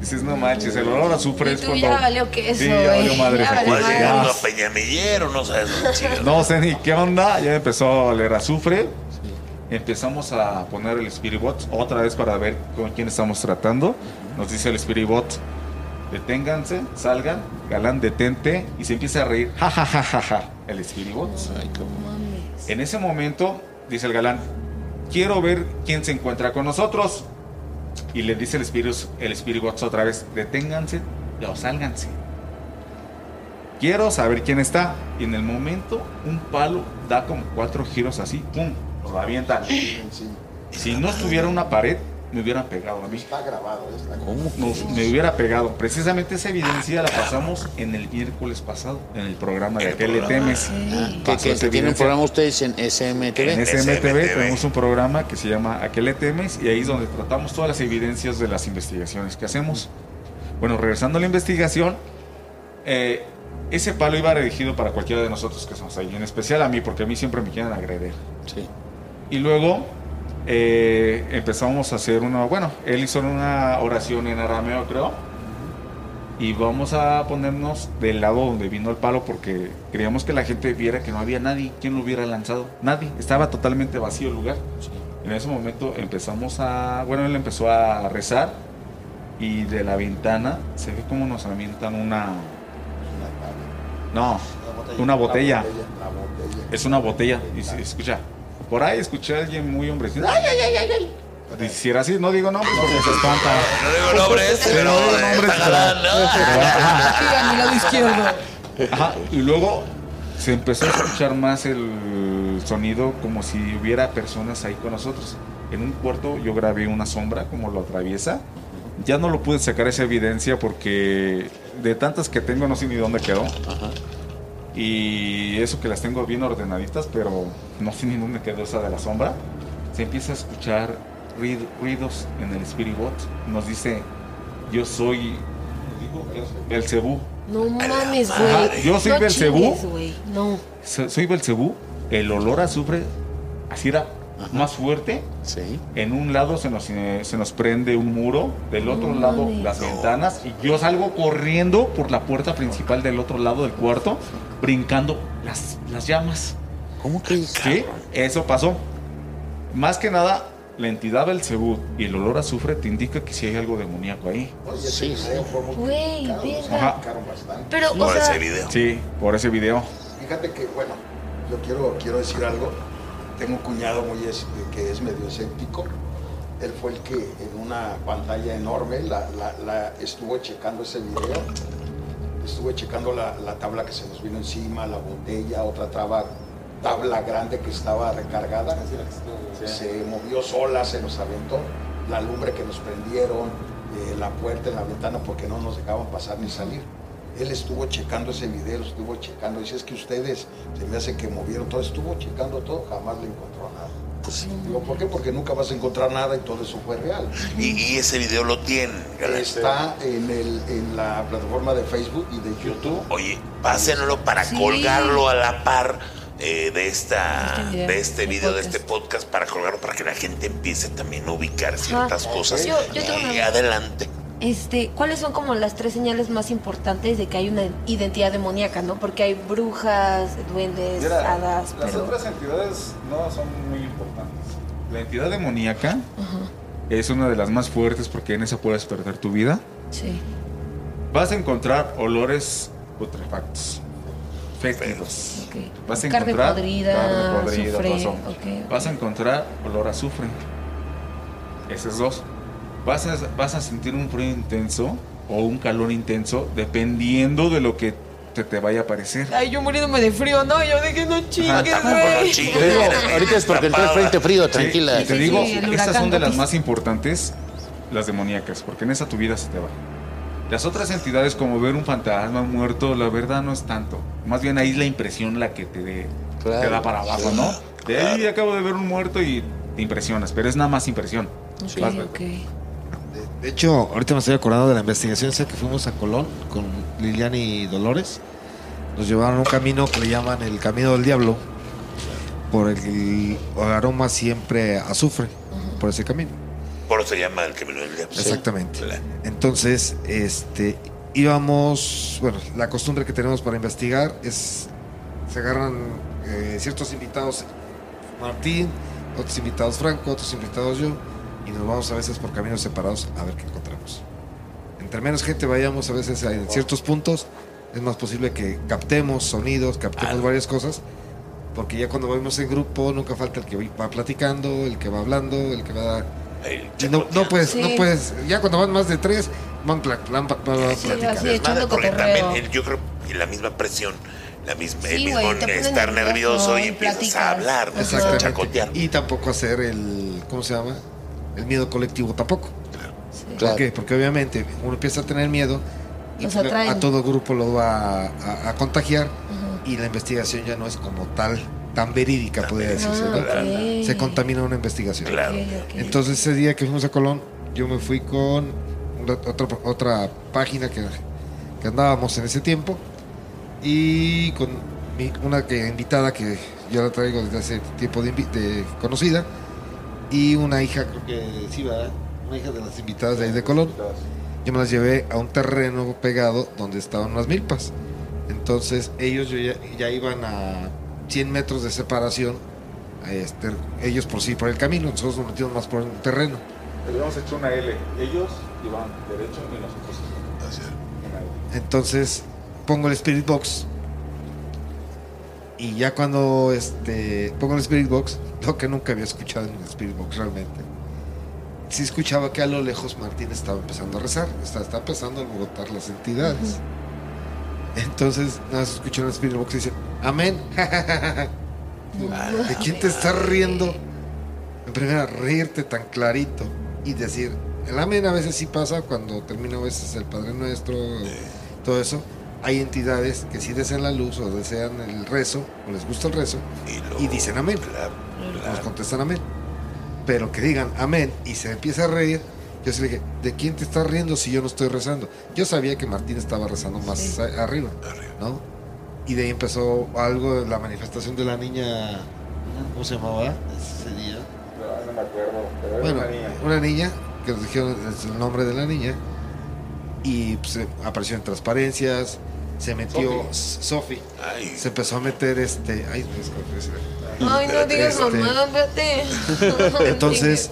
Dices, no manches, el olor a azufre es cuando. ya valió queso, Sí, ya valió madres Ya valió llegando a Peñamillero, no sabes. No sé ni qué onda, ya empezó a oler a azufre. Empezamos a poner el Spirit Bot otra vez para ver con quién estamos tratando. Nos dice el Spirit Bot, deténganse, salgan, galán, detente, y se empieza a reír. Ja, ja, ja, ja, ja. El Spirit Bot. En ese momento, dice el galán, quiero ver quién se encuentra con nosotros. Y le dice el Spirit, el Spirit Box otra vez, deténganse o sálganse. Quiero saber quién está. Y en el momento, un palo da como cuatro giros así, ¡pum! Lo avientan. Si no estuviera una pared, me hubieran pegado a mí. Está grabado, está ¿Cómo? Nos- me hubiera pegado. Precisamente esa evidencia la pasamos en el miércoles pasado, en el programa de El aquel le programa. temes. Que, evidencia. programa ustedes en SMTV. En SMTV. Tenemos un programa que se llama ¿A qué le temes? Y ahí es donde tratamos todas las evidencias de las investigaciones que hacemos. Bueno, regresando a la investigación, eh, ese palo iba dirigido para cualquiera de nosotros que estamos ahí, en especial a mí, porque a mí siempre me quieren agredir. Sí. Y luego eh, empezamos a hacer una, bueno, él hizo una oración en arameo, creo. Y vamos a ponernos del lado donde vino el palo porque queríamos que la gente viera que no había nadie quien lo hubiera lanzado. Nadie, estaba totalmente vacío el lugar. En ese momento empezamos a, bueno, él empezó a rezar y de la ventana se ve como nos avientan una, no, una botella. La botella. Es una botella. Y se escucha. Por ahí escuché a alguien muy hombre. decir, ¡Ay, ay, ay, ay! ay". Y si era así, no digo nombres porque se espanta. No digo nombres, pero no digo nombres, pero- mi lado izquierdo. Ajá, y luego se empezó a escuchar más el sonido como si hubiera personas ahí con nosotros. En un cuarto yo grabé una sombra como lo atraviesa. Ya no lo pude sacar esa evidencia porque de tantas que tengo no sé ni dónde quedó. Y eso que las tengo bien ordenaditas, pero no sé ni dónde quedó esa de la sombra. Se empieza a escuchar ruid- ruidos en el Spirit Bot. Nos dice, yo soy Belcebú. No mames, güey. yo soy no Belcebú. chingues. No. So- Soy Belcebú. El olor a azufre así era más fuerte. Sí. En un lado se nos, eh, se nos prende un muro, del otro No lado mames. las ventanas y yo salgo corriendo por la puerta principal del otro lado del cuarto, brincando las, las llamas. ¿Cómo que? Sí, eso pasó. Más que nada, la entidad Belcebú y el olor a azufre te indica que si hay algo demoníaco ahí. Oye, ese Sí, Güey, bastante. Pero, Por o sea, ese video. Sí, por ese video. Fíjate que, bueno, yo quiero, quiero decir algo. Tengo un cuñado muy es- que es medio escéptico. Él fue el que en una pantalla enorme la, la- la- estuvo checando ese video. Estuve checando la, la tabla que se nos vino encima, la botella, otra traba- tabla grande que estaba recargada. Se movió sola, se nos aventó. La lumbre que nos prendieron, eh, la puerta en la ventana porque no nos dejaban pasar ni salir. Él estuvo checando ese video, estuvo checando. Dice, es que ustedes se me hace que movieron todo. Estuvo checando todo, jamás le encontró nada. Pues Digo, ¿por qué? Porque nunca vas a encontrar nada y todo eso fue real. Y, y ese video lo tienen. Está en, el, en la plataforma de Facebook y de YouTube. Oye, pásenlo para Sí. colgarlo a la par eh, de esta Este video, de este video, de podcast. este podcast para colgarlo para que la gente empiece también a ubicar ciertas cosas. Yo- yo tengo una- y adelante. Este, ¿cuáles son como las tres señales más importantes de que hay una identidad demoníaca, no? Porque hay brujas, duendes, Mira, hadas, las pero otras entidades no son muy importantes. La entidad demoníaca es una de las más fuertes porque en esa puedes perder tu vida. sí. Vas a encontrar olores putrefactos, fétidos. ok. Vas a Carne encontrar podrida, carne podrida, azufre, pasó. ok, ok. Vas a encontrar olor a azufre. Esos dos. Vas a, vas a sentir un frío intenso o un calor intenso dependiendo de lo que te, te vaya a parecer. Ay, yo muriéndome de frío, no, yo dije no chingues, güey. digo, ahorita es porque entró el frente frío, Sí, tranquila. y te Sí, digo, sí, estas son de las más importantes, las demoníacas, porque en esa tu vida se te va. Las otras entidades, como ver un fantasma muerto, la verdad no es tanto. Más bien ahí es la impresión la que te, de- Claro. te da para abajo, ¿no? De ahí acabo de ver un muerto y te impresionas, pero es nada más impresión. Ok, Vas- ok. De, hecho, ahorita me estoy acordando de la investigación esa que fuimos a Colón con Lilian y Dolores. Nos llevaron a un camino que le llaman el Camino del Diablo, por el, el aroma siempre azufre, por ese camino. Por eso se llama el camino del diablo. Exactamente. Entonces, este, íbamos, bueno, la costumbre que tenemos para investigar es, se agarran eh, ciertos invitados, Martín, otros invitados Franco, otros invitados yo, y nos vamos a veces por caminos separados a ver qué encontramos. Entre menos gente vayamos a veces en ciertos puntos, es más posible que captemos sonidos, captemos Ah. varias cosas, porque ya cuando vamos en grupo nunca falta el que va platicando, el que va hablando, el que va El y no, no puedes, Sí. no puedes, ya cuando van más de tres, van, pla- plan- pa- pa- Sí, platicando. porque también el- yo creo que la misma presión, la misma, el Sí, mismo güey, te pones estar nervioso nervioso y empiezas platicas. a hablar, empiezas a Exactamente. chacotear. Y tampoco hacer el, ¿cómo se llama? El miedo colectivo tampoco. Sí. Claro. ¿Por qué? Porque obviamente uno empieza a tener miedo y a todo grupo lo va a, a- a contagiar Ajá. y la investigación ya no es como tal, tan verídica, podría decirse. Ah, ¿no? ok. Se contamina una investigación. Claro. Ok, ok. Entonces ese día que fuimos a Colón, yo me fui con una- otra, otra página que, que andábamos en ese tiempo y con mi- una que invitada que yo la traigo desde hace tiempo de, de conocida y una hija, creo que sí, ¿verdad? Una hija de las invitadas de ahí de Colón. Yo me las llevé a un terreno pegado donde estaban unas milpas. Entonces ellos ya, ya iban a 100 metros de separación, este, ellos por sí por el camino, nosotros nos metimos más por el terreno. Habíamos hecho una L. Ellos iban derecho y nosotros. Entonces pongo el Spirit Box y ya cuando este pongo el Spirit Box, lo que nunca había escuchado en el Spirit Box realmente. Sí escuchaba que a lo lejos Martín estaba empezando a rezar, está, está empezando a alborotar las entidades. Entonces nada más escucho en el Spirit Box y dice, amén. ¿De quién te estás riendo? En primera, reírte tan clarito y decir, el amén a veces sí pasa cuando termina a veces el Padre Nuestro, todo eso. Hay entidades que sí desean la luz o desean el rezo, o les gusta el rezo, Y, luego- y dicen amén. Claro, Nos claro. contestan amén. Pero que digan amén y se empieza a reír, yo sí le dije, ¿de quién te estás riendo si yo no estoy rezando? Yo sabía que Martín estaba rezando más Sí. arriba, Arriba. ¿no? Y de ahí empezó algo, la manifestación de la niña, ¿cómo se llamaba ese día? No, no me acuerdo, pero era Bueno, una niña. una niña, que nos dijeron el nombre de la niña, y pues, apareció en transparencias, se metió Sofi, se empezó a meter este, ay, pues, ¿cómo se dice? Ay, no digas Este- mamá, espérate. Entonces,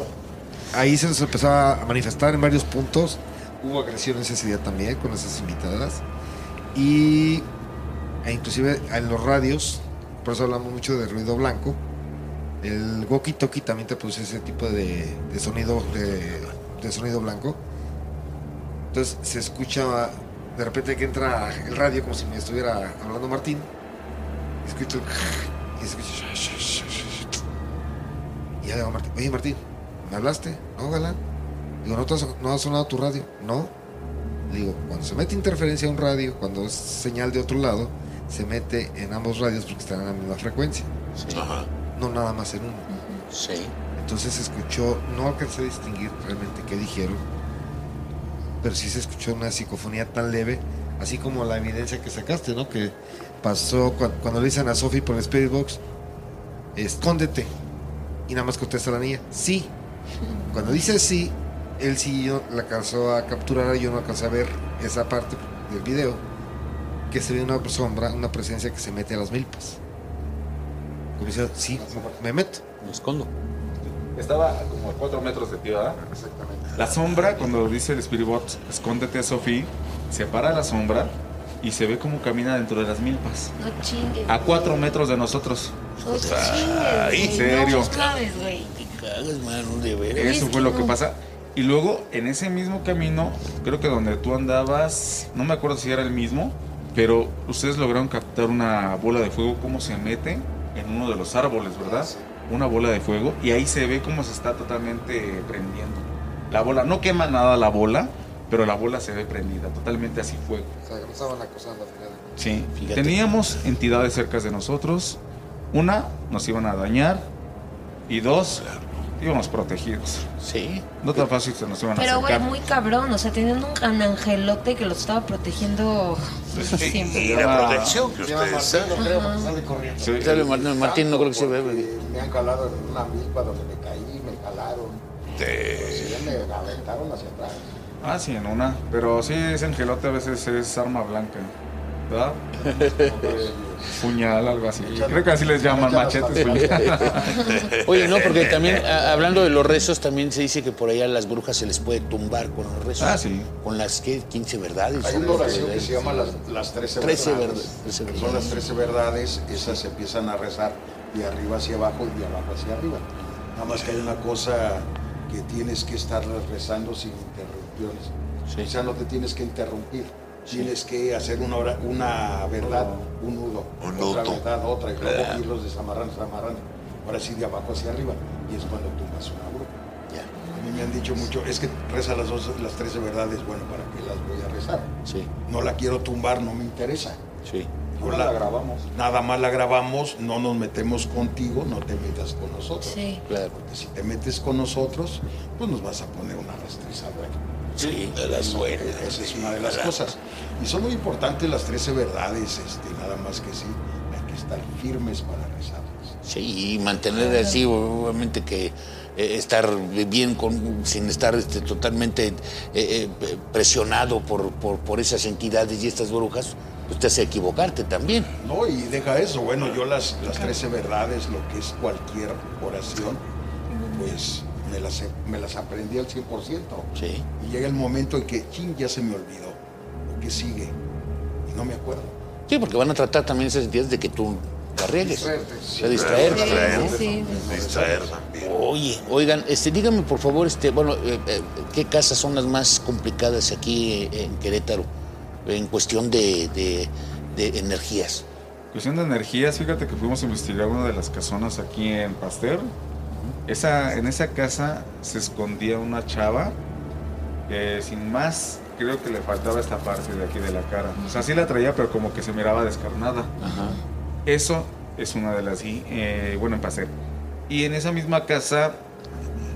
ahí se nos empezó a manifestar en varios puntos. Hubo agresiones ese día también con esas invitadas. Y e inclusive en los radios, por eso hablamos mucho de ruido blanco. El walkie talkie también te produce ese tipo de, de sonido de, de sonido blanco. Entonces se escucha de repente que entra el radio como si me estuviera hablando Martín. Y escucho y escucho y ya le digo a Martín, oye Martín, ¿me hablaste? No, galán. Digo, ¿no, te has- no ha sonado tu radio? No. Digo, cuando se mete interferencia a un radio, cuando es señal de otro lado, se mete en ambos radios porque están en la misma frecuencia, ajá. no nada más en uno. Sí. Entonces escuchó, no alcancé a distinguir realmente qué dijeron, pero sí se escuchó una psicofonía tan leve, así como la evidencia que sacaste, ¿no? Que pasó cu- cuando le dicen a Sophie por el Spirit Box, escóndete. Y nada más contesta la niña, sí. Cuando dice sí, él sí yo la alcanzó a capturar y yo no alcancé a ver esa parte del video, que se ve una sombra, una presencia que se mete a las milpas. Como dice, sí, me meto. Me escondo. Estaba como a 4 metros de pie, ¿verdad? Exactamente. La sombra, cuando dice el Spirit Box, escóndete, Sophie, se para la sombra y se ve como camina dentro de las milpas. No chingues. A 4 metros de nosotros. No chingues. Ay, güey. serio. No sabes, güey. Te cagas, mano, de veras. Es Eso que fue lo que no. pasa. Y luego, en ese mismo camino, creo que donde tú andabas, no me acuerdo si era el mismo, pero ustedes lograron captar una bola de fuego, cómo se mete en uno de los árboles, ¿verdad? Una bola de fuego, y ahí se ve cómo se está totalmente prendiendo. La bola, no quema nada la bola, pero la bola se ve prendida, totalmente así fuego. O sea, nos estaban acosando al final. Sí, Fíjate. teníamos entidades cerca de nosotros. Una, nos iban a dañar. Y dos, íbamos protegidos. Sí. No tan fácil se nos iban a Pero, güey, muy cabrón. O sea, teniendo un angelote que los estaba protegiendo. Y, y siempre. la Ah, protección que ustedes Martín, no creo, porque sale corriendo. Sí. Martín no creo que se vea. Han calado en una milpa donde me caí, me calaron. te- Sí, me aventaron hacia atrás. Ah, sí, en una. Pero sí, ese angelote a veces es arma blanca. ¿Verdad? Puñal, algo así. Creo que así les llaman machetes. puñal. Oye, no, porque también, a- hablando de los rezos, también se dice que por allá a las brujas se les puede tumbar con los rezos. Ah, sí. Con las, ¿qué? 15 verdades. Hay ¿o una oración que se llama las, las 13 Trece verdades. verdades, trece Son verdades. las 13 verdades, esas se empiezan a rezar de arriba hacia abajo y de abajo hacia arriba. Nada más que hay una cosa que tienes que estar rezando sin interrupciones. Sí. O sea, no te tienes que interrumpir. Tienes que hacer una, hora- una verdad, un nudo, Un otra verdad, otra, y luego Ah. irlos desamarrando, desamarrando. Ahora sí, de abajo hacia arriba. Y es cuando tumbas una bruja. Ya, A mí me han dicho mucho, es que reza las, dos, las 13 verdades, bueno, ¿para qué las voy a rezar? sí, No la quiero tumbar, no me interesa. sí. La grabamos. Nada más la grabamos, no nos metemos contigo, no te metas con nosotros. Sí. Claro. Porque si te metes con nosotros, pues nos vas a poner una rastriza buena. Sí, de las buenas. Esa es una de las cosas. Y son muy importantes las 13 verdades, este, nada más que sí, hay que estar firmes para rezarlas. Sí, y mantener así, obviamente que eh, estar bien con, sin estar este, totalmente eh, eh, presionado por, por, por esas entidades y estas brujas, pues te hace equivocarte también. No, y deja eso, bueno, yo las, las 13 verdades, lo que es cualquier oración, pues me las, me las aprendí al 100%. Sí. Y llega el momento en que, ching, ya se me olvidó. ¿O qué sigue? Y no me acuerdo. Sí, porque van a tratar también esas entidades de que tú la riegues. Distraerte. A distraerte. Distraer, Sí, distraer también. Oye, oigan, este, dígame por favor, este, bueno, eh, eh, ¿qué casas son las más complicadas aquí eh, en Querétaro en cuestión de, de- de energías? Cuestión de energías, fíjate que fuimos a investigar una de las casonas aquí en Pasteur. Esa, en esa casa se escondía una chava que sin más creo que le faltaba esta parte de aquí de la cara. O sea, sí la traía, pero como que se miraba descarnada. Ajá. Eso es una de las, sí, eh, bueno, en Pasteur. Y en esa misma casa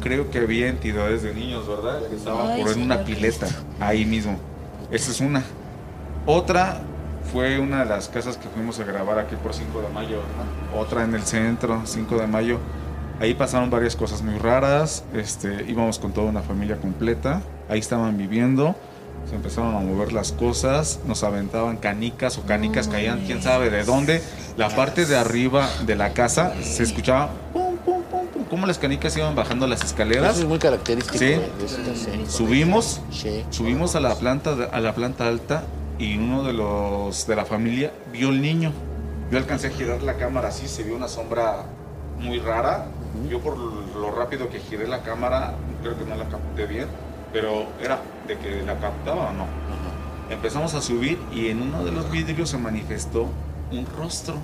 creo que había entidades de niños, ¿verdad? Que estaban por en una pileta, ahí mismo. Esa es una. Otra fue una de las casas que fuimos a grabar aquí por 5 de mayo. ¿no? Otra en el centro, 5 de mayo. Ahí pasaron varias cosas muy raras. Este, íbamos con toda una familia completa. Ahí estaban viviendo. Se empezaron a mover las cosas. Nos aventaban canicas o canicas caían, quién sabe de dónde. La parte de arriba de la casa se escuchaba pum, pum, pum, pum. Cómo las canicas iban bajando las escaleras. Eso es muy característico. Sí. de esta. Subimos Sí. Subimos a la planta a la planta alta y uno de los de la familia vio el niño. Yo alcancé a girar la cámara así, se vio una sombra muy rara. Yo por lo rápido que giré la cámara, creo que no la capté bien, pero era de que la captaba o no. Empezamos a subir y en uno de los vidrios se manifestó un rostro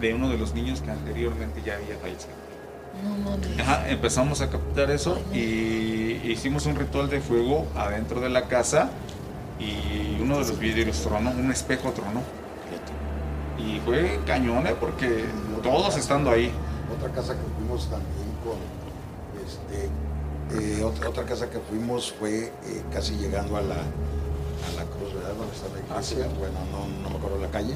de uno de los niños que anteriormente ya había fallecido. No mames. Ajá, empezamos a captar eso y hicimos un ritual de fuego adentro de la casa y uno de los vidrios tronó, un espejo tronó. Y fue cañón, ¿eh? porque todos estando ahí. Otra casa que fuimos también con, este, eh, otra, otra casa que fuimos fue eh, casi llegando a la, a la cruz, ¿verdad? Donde está la iglesia, bueno, no, no me acuerdo la calle.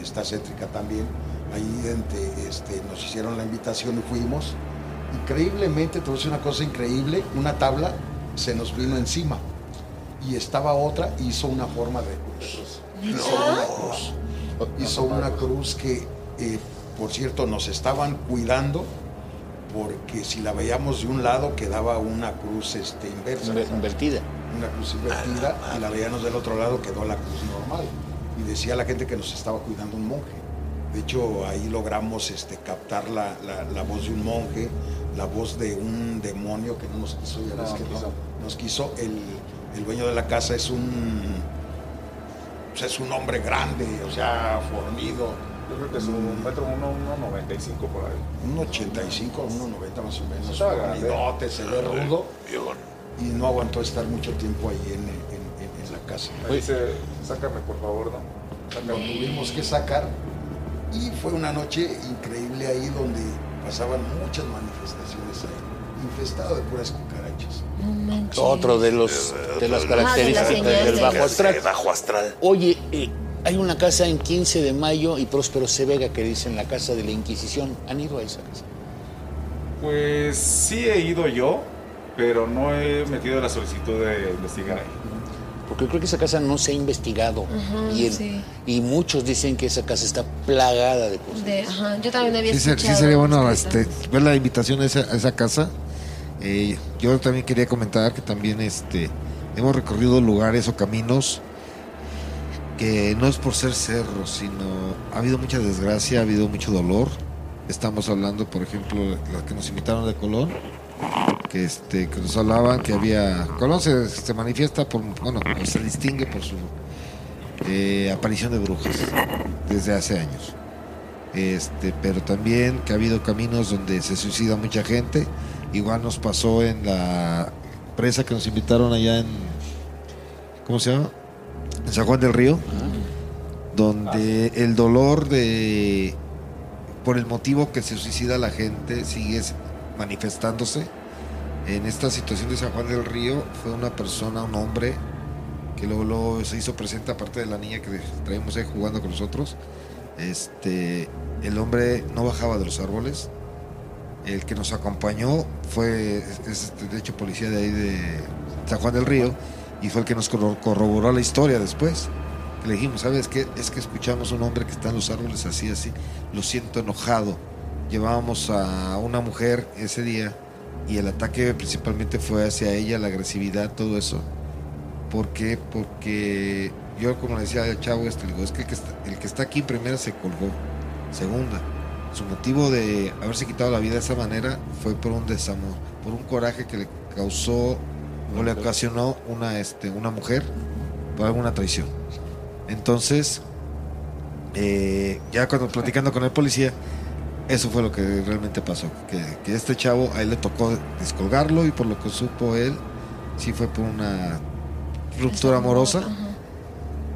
está céntrica también. Ahí ente- este, nos hicieron la invitación y fuimos. Increíblemente, te voy a decir una cosa increíble, una tabla se nos vino encima y estaba otra, hizo una forma de cruz. Hizo una cruz. Hizo una cruz que, eh, por cierto, nos estaban cuidando porque si la veíamos de un lado quedaba una cruz este, inversa Inver- Invertida. una cruz invertida y la veíamos del otro lado quedó la cruz normal. Y decía la gente que nos estaba cuidando un monje. De hecho, ahí logramos este, captar la, la- la voz de un monje, la voz de un demonio que no nos quiso, ya ves que no, nos quiso. El, el dueño de la casa es un, pues, es un hombre grande, o sea, fornido, Yo creo que su metro 1.95 por ahí. un 85, un 90 más o menos, grande. fornidote, se ve rudo y no aguantó estar mucho tiempo ahí en, en- en- en la casa. Me dice, sácame por favor, ¿no? lo tuvimos que sacar y fue una noche increíble ahí donde pasaban muchas manifestaciones ahí, infestado de puras cucarachas. No manches. Otro de los de las Ah, de características del bajo astral. Bajo astral. Oye, eh, hay una casa en 15 de mayo y Próspero C. Vega que dicen la casa de la Inquisición. ¿Han ido a esa casa? Pues sí he ido yo, pero no he metido la solicitud de investigar ahí. Porque creo que esa casa no se ha investigado. Ajá, y, el- sí. y muchos dicen que esa casa está plagada de cosas. De- ajá, yo también había Sí, ser- sí escuchado. sería bueno este, ver la invitación a esa, a esa casa. Eh, yo también quería comentar que también este, hemos recorrido lugares o caminos que no es por ser cerros, sino ha habido mucha desgracia, ha habido mucho dolor. Estamos hablando, por ejemplo, las que nos invitaron de Colón, que este que nos hablaban que había Colón se, se manifiesta por bueno se distingue por su eh, aparición de brujas desde hace años este pero también que ha habido caminos donde se suicida mucha gente igual nos pasó en la presa que nos invitaron allá en cómo se llama en San Juan del Río donde el dolor de por el motivo que se suicida la gente sigue manifestándose en esta situación de San Juan del Río fue una persona, un hombre, que luego, luego se hizo presente, aparte de la niña que traíamos ahí jugando con nosotros. Este, el hombre no bajaba de los árboles. El que nos acompañó fue, es, de hecho, policía de ahí de San Juan del Río, y fue el que nos corro- corroboró la historia después. Le dijimos, ¿sabes qué? Es que escuchamos un hombre que está en los árboles así, así. Lo siento enojado. Llevábamos a una mujer ese día y el ataque principalmente fue hacia ella, la agresividad, todo eso. ¿Por qué? Porque yo, como le decía al chavo, este, digo, es que el que, está, el que está aquí primero se colgó. Segunda, su motivo de haberse quitado la vida de esa manera fue por un desamor, por un coraje que le causó o le ocasionó una, este, una mujer por alguna traición. Entonces, eh, ya cuando platicando con el policía, eso fue lo que realmente pasó. Que, que este chavo, a él le tocó descolgarlo y por lo que supo él, sí fue por una ruptura amorosa.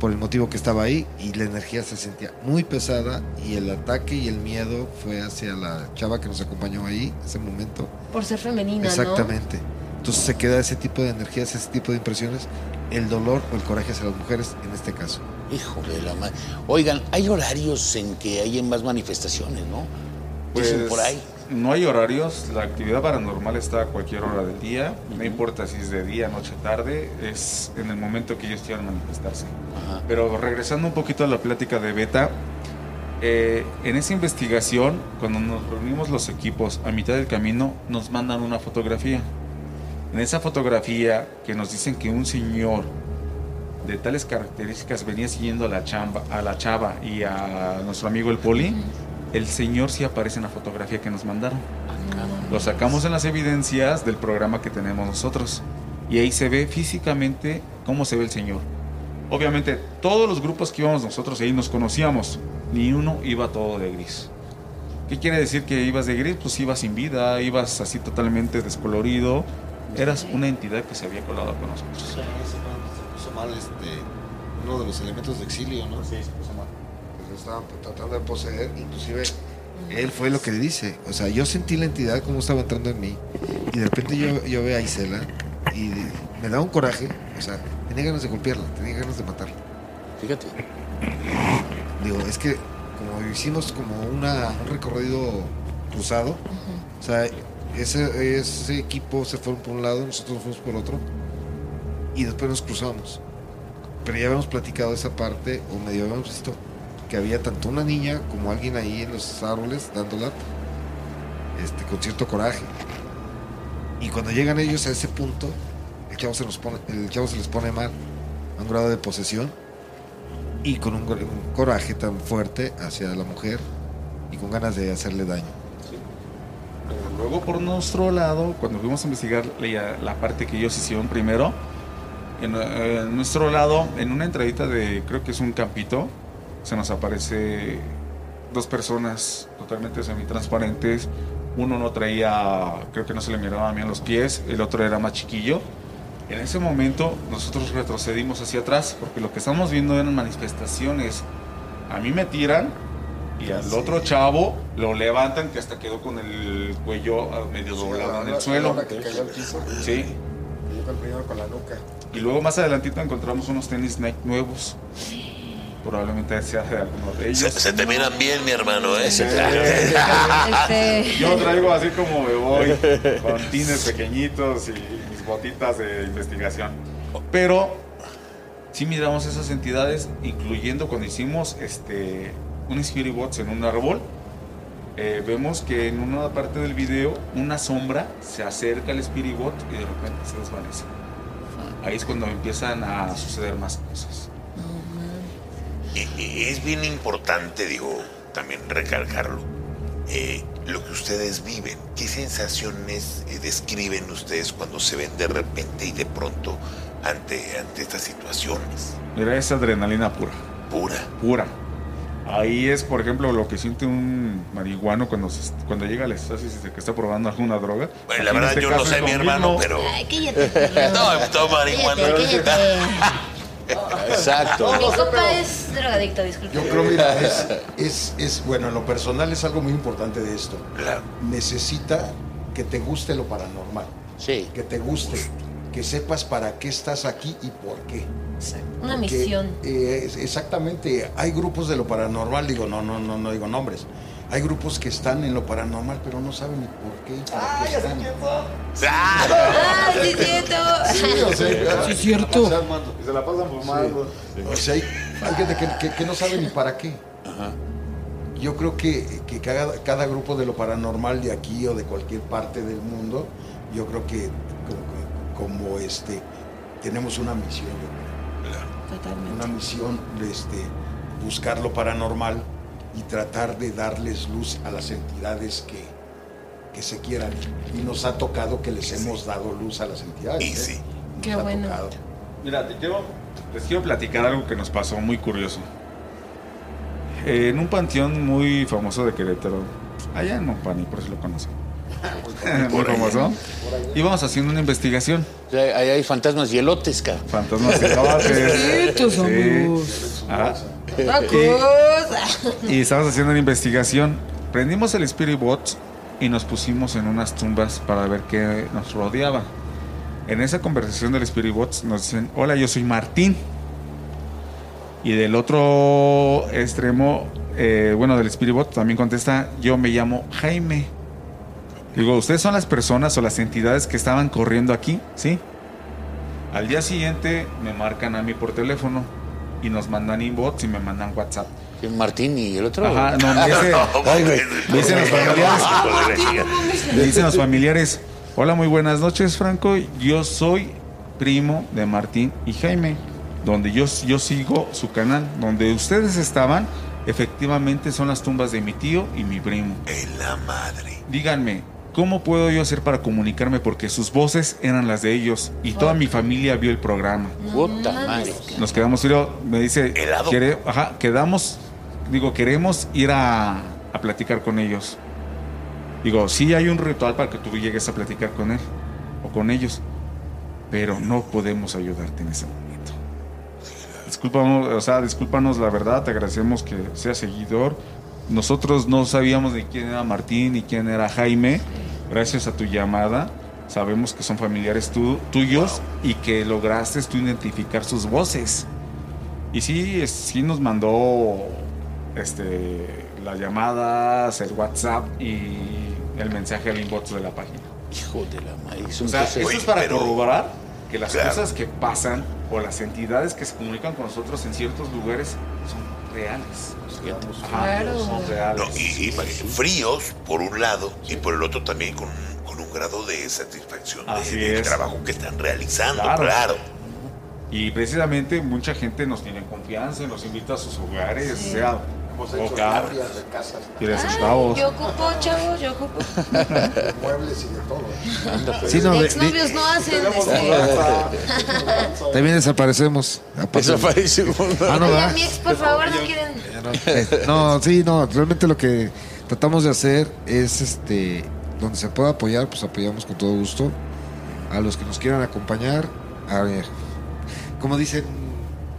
Por el motivo que estaba ahí y la energía se sentía muy pesada y el ataque y el miedo fue hacia la chava que nos acompañó ahí, ese momento. Por ser femenina, Exactamente. Entonces se queda ese tipo de energías, ese tipo de impresiones, el dolor o el coraje hacia las mujeres en este caso. Hijo de la madre. Oigan, hay horarios en que hay más manifestaciones, ¿no? Dicen Pues, por ahí. No hay horarios, la actividad paranormal está a cualquier hora del día, no importa si es de día, noche, tarde, es en el momento que ellos quieran manifestarse. Pero regresando un poquito a la plática de Beta, eh, en esa investigación, cuando nos reunimos los equipos a mitad del camino, nos mandan una fotografía. En esa fotografía que nos dicen que un señor de tales características venía siguiendo a la, chamba, a la chava y a nuestro amigo el poli, el señor sí aparece en la fotografía que nos mandaron. Lo sacamos en las evidencias del programa que tenemos nosotros. Y ahí se ve físicamente cómo se ve el señor. Obviamente, todos los grupos que íbamos nosotros ahí nos conocíamos. Ni uno iba todo de gris. ¿Qué quiere decir que ibas de gris? Pues ibas sin vida, ibas así totalmente descolorido. Eras una entidad que se había colado con nosotros. Se puso mal este, uno de los elementos de exilio, ¿no? Sí, se puso estaban tratando de poseer, inclusive él fue lo que le dice. O sea, yo sentí la entidad como estaba entrando en mí y de repente yo, yo veo a Isela y me da un coraje. O sea, tenía ganas de golpearla, tenía ganas de matarla. Fíjate. Digo, es que como hicimos como una, un recorrido cruzado, o sea, ese, ese equipo se fueron por un lado, nosotros fuimos por otro, y después nos cruzamos. Pero ya habíamos platicado esa parte, o medio habíamos visto que había tanto una niña como alguien ahí en los árboles dándola este, con cierto coraje. Y cuando llegan ellos a ese punto, el chavo se, nos pone, el chavo se les pone mal, a un grado de posesión, y con un, un coraje tan fuerte hacia la mujer y con ganas de hacerle daño. Luego por nuestro lado, cuando fuimos a investigar la, la parte que ellos hicieron primero, en, eh, en nuestro lado, en una entradita de, creo que es un campito, se nos aparece dos personas totalmente semitransparentes. Uno no traía, creo que no se le miraba bien los pies, el otro era más chiquillo. En ese momento nosotros retrocedimos hacia atrás porque lo que estamos viendo eran manifestaciones. A mí me tiran y al otro chavo lo levantan que hasta quedó con el cuello medio doblado en el suelo. que cayó al piso, Sí. cayó con- primero con la nuca. Y luego más adelantito encontramos unos tenis Nike nuevos. Probablemente sea de alguno de Se, ellos. se te miran bien, mi hermano, ¿eh? Este, Yo traigo así como me voy, con tines pequeñitos y mis botitas de investigación. Pero sí miramos esas entidades, incluyendo cuando hicimos este, un Spirit Box en un árbol. eh, vemos que en una parte del video una sombra se acerca al Spirit Bot y de repente se desvanece. Ahí es cuando empiezan a suceder más cosas. Y- y es bien importante, digo, también recalcarlo, eh, lo que ustedes viven. ¿Qué sensaciones eh, describen ustedes cuando se ven de repente y de pronto ante, ante estas situaciones? Mira, es adrenalina pura. Pura. pura. Ahí es, por ejemplo, lo que siente un marihuano cuando, se- cuando llega al éxtasis de que está probando alguna droga. Bueno, la verdad este yo no sé, mi hermano, mismo. pero... Ay, cállate. No, toma marihuana. Cállate, cállate. Exacto. Mi compa es drogadicto, disculpe. Yo creo, mira, es, es, es, bueno, en lo personal es algo muy importante de esto. Claro. Necesita que te guste lo paranormal, Sí. que te guste, que sepas para qué estás aquí y por qué. Una Porque, misión. eh, exactamente, hay grupos de lo paranormal, digo, no, no, no, no digo nombres. Hay grupos que están en lo paranormal, pero no saben ni por qué y para qué están. ¡Ah! ¡Ah, sí, es cierto! Sí, o sea, Sí, es cierto. Se la pasan fumando. O sea, hay, hay gente que, que- que no sabe ni para qué. Yo creo que, que cada, cada grupo de lo paranormal de aquí o de cualquier parte del mundo, yo creo que como, como, este, tenemos una misión, yo creo. una Totalmente. misión de este, buscar lo paranormal y tratar de darles luz a las entidades que, que se quieran. Y nos ha tocado que les hemos dado luz a las entidades. Y ¿eh? sí. Nos Qué ha bueno. tocado. Mira, te quiero, les quiero platicar algo que nos pasó muy curioso. Eh, en un panteón muy famoso de Querétaro, allá en Montpani, por eso lo conocen. muy famoso. Íbamos haciendo una investigación. O sea, ahí hay fantasmas y elotes, cabrón. Fantasmas de elotes. Sí. Ajá. Y estábamos haciendo la investigación. Prendimos el Spirit Bot y nos pusimos en unas tumbas para ver qué nos rodeaba. En esa conversación del Spirit Bot nos dicen, hola, yo soy Martín. Y del otro extremo, eh, bueno, del Spirit Bot también contesta, yo me llamo Jaime. Digo, ¿ustedes son las personas o las entidades que estaban corriendo aquí? ¿Sí? Al día siguiente me marcan a mí por teléfono y nos mandan inbox y me mandan WhatsApp. ¿Quién, Martín y el otro. Ajá, no, me dice, Ay, güey. me dicen los familiares, me dicen los familiares, hola, muy buenas noches, Franco. Yo soy primo de Martín y Jaime, donde yo, yo sigo su canal, donde ustedes estaban, efectivamente son las tumbas de mi tío y mi primo. En la madre. Díganme, ¿cómo puedo yo hacer para comunicarme? Porque sus voces eran las de ellos y toda mi familia vio el programa. Puta madre. Nos quedamos, me dice, Helado. quiere, ajá, quedamos, digo, queremos ir a, a platicar con ellos. Digo, sí hay un ritual para que tú llegues a platicar con él o con ellos, pero no podemos ayudarte en ese momento. Discúlpanos, o sea, discúlpanos la verdad, te agradecemos que seas seguidor. Nosotros no sabíamos ni quién era Martín ni quién era Jaime. Gracias a tu llamada, sabemos que son familiares tu- tuyos y que lograste tú identificar sus voces. Y sí, es- sí nos mandó este, las llamadas, el WhatsApp y el mensaje al inbox de la página. Hijo de la es O sea, eso es para pero- corroborar que las Claro. cosas que pasan o las entidades que se comunican con nosotros en ciertos lugares son reales. Claro. No, y, y fríos por un lado y por el otro también con, con un grado de satisfacción Así del trabajo que están realizando, Claro. claro. Y precisamente mucha gente nos tiene confianza, nos invita a sus hogares, Sí. sea Hemos hecho de casas, Ay, chavos. yo ocupo, chavos, yo ocupo. de muebles y de todo. Sí, no, de- Exnovios no hacen. este, también desaparecemos. un- Ah, no, mi ex, por favor, no quieren. Eh, No, sí, no, realmente lo que tratamos de hacer es este donde se pueda apoyar, pues apoyamos con todo gusto a los que nos quieran acompañar, a ver, como dicen,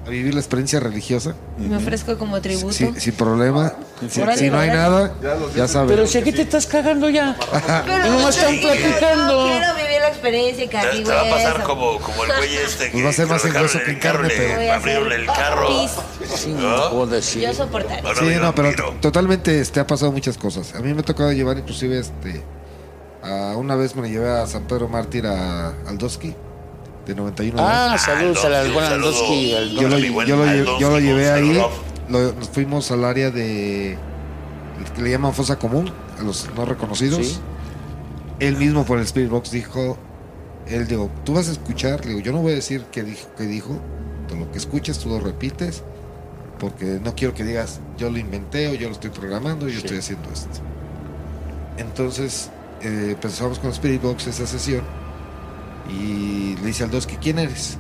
a vivir la experiencia religiosa, Me ofrezco como tributo. sin, sin problema. Si, Órale, si no hay nada, ya saben. Pero si aquí te estás cagando ya. Pero No están platicando. no quiero vivir la experiencia, Te, te va a pasar como, como el güey este que, Pues va a ser más lo dejaron engorso en que el carro, carne, pero- Voy a abrieron hacer el carro. pis. Sí, ¿No? sí. Yo soportaré. Bueno, Sí, no, pero t- totalmente este, ha pasado muchas cosas. A mí me ha tocado llevar inclusive este a una vez me lo llevé a San Pedro Mártir a Aldoski de 91 años. Ah, saludos Ah, al Aldosky, buen un saludo. Aldosky. yo lo, yo lo yo lo llevé ahí, lo- nos fuimos al área de que le llaman fosa común, a los no reconocidos. Sí. Él mismo por el Spirit Box dijo, él dijo, tú vas a escuchar, le digo, yo no voy a decir qué dijo, qué dijo, tú lo que escuches tú lo repites, porque no quiero que digas, yo lo inventé o yo lo estoy programando, yo Sí. estoy haciendo esto. Entonces eh, empezamos con Spirit Box esa sesión y le dice al dos que quién eres.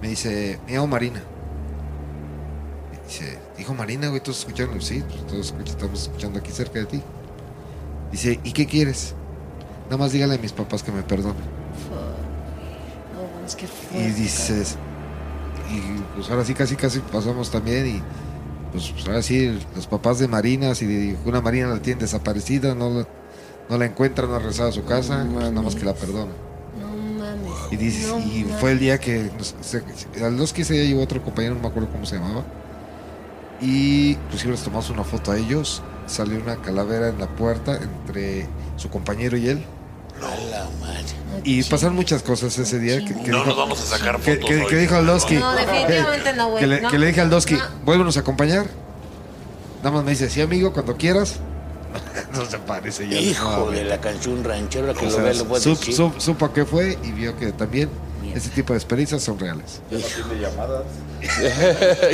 Me dice, me llamo Marina. Me dice, dijo Marina, güey, todos escucharon, sí, pues, todos estamos escuchando aquí cerca de ti. Dice, ¿y qué quieres? Nada más dígale a mis papás que me perdonen. No, es que Y dices, y pues ahora sí casi casi pasamos también y pues, pues, ahora sí los papás de Marina, si una Marina la tiene desaparecida, no la, no la encuentran, no ha regresado a su casa, pues, nada más que la perdonan. Y dices, No y fue el día que nos, se, al que se llevó otro compañero, no me acuerdo cómo se llamaba. Y inclusive les tomamos una foto a ellos. Salió una calavera en la puerta entre su compañero y él. A la madre. Y pasaron muchas cosas ese día que, que No dijo, nos vamos a sacar fotos que- hoy. que dijo Aldosky. No, definitivamente no, güey. Que le, no. que le dije al Doski, No. vuélvenos a acompañar. Nada más me dice, sí, amigo, cuando quieras. no se parece ya. Hijo de la canción ranchera que o lo sea, ve, lo puede sup- decir. sup- supo a qué fue y vio que también Mierda. ese tipo de experiencias son reales.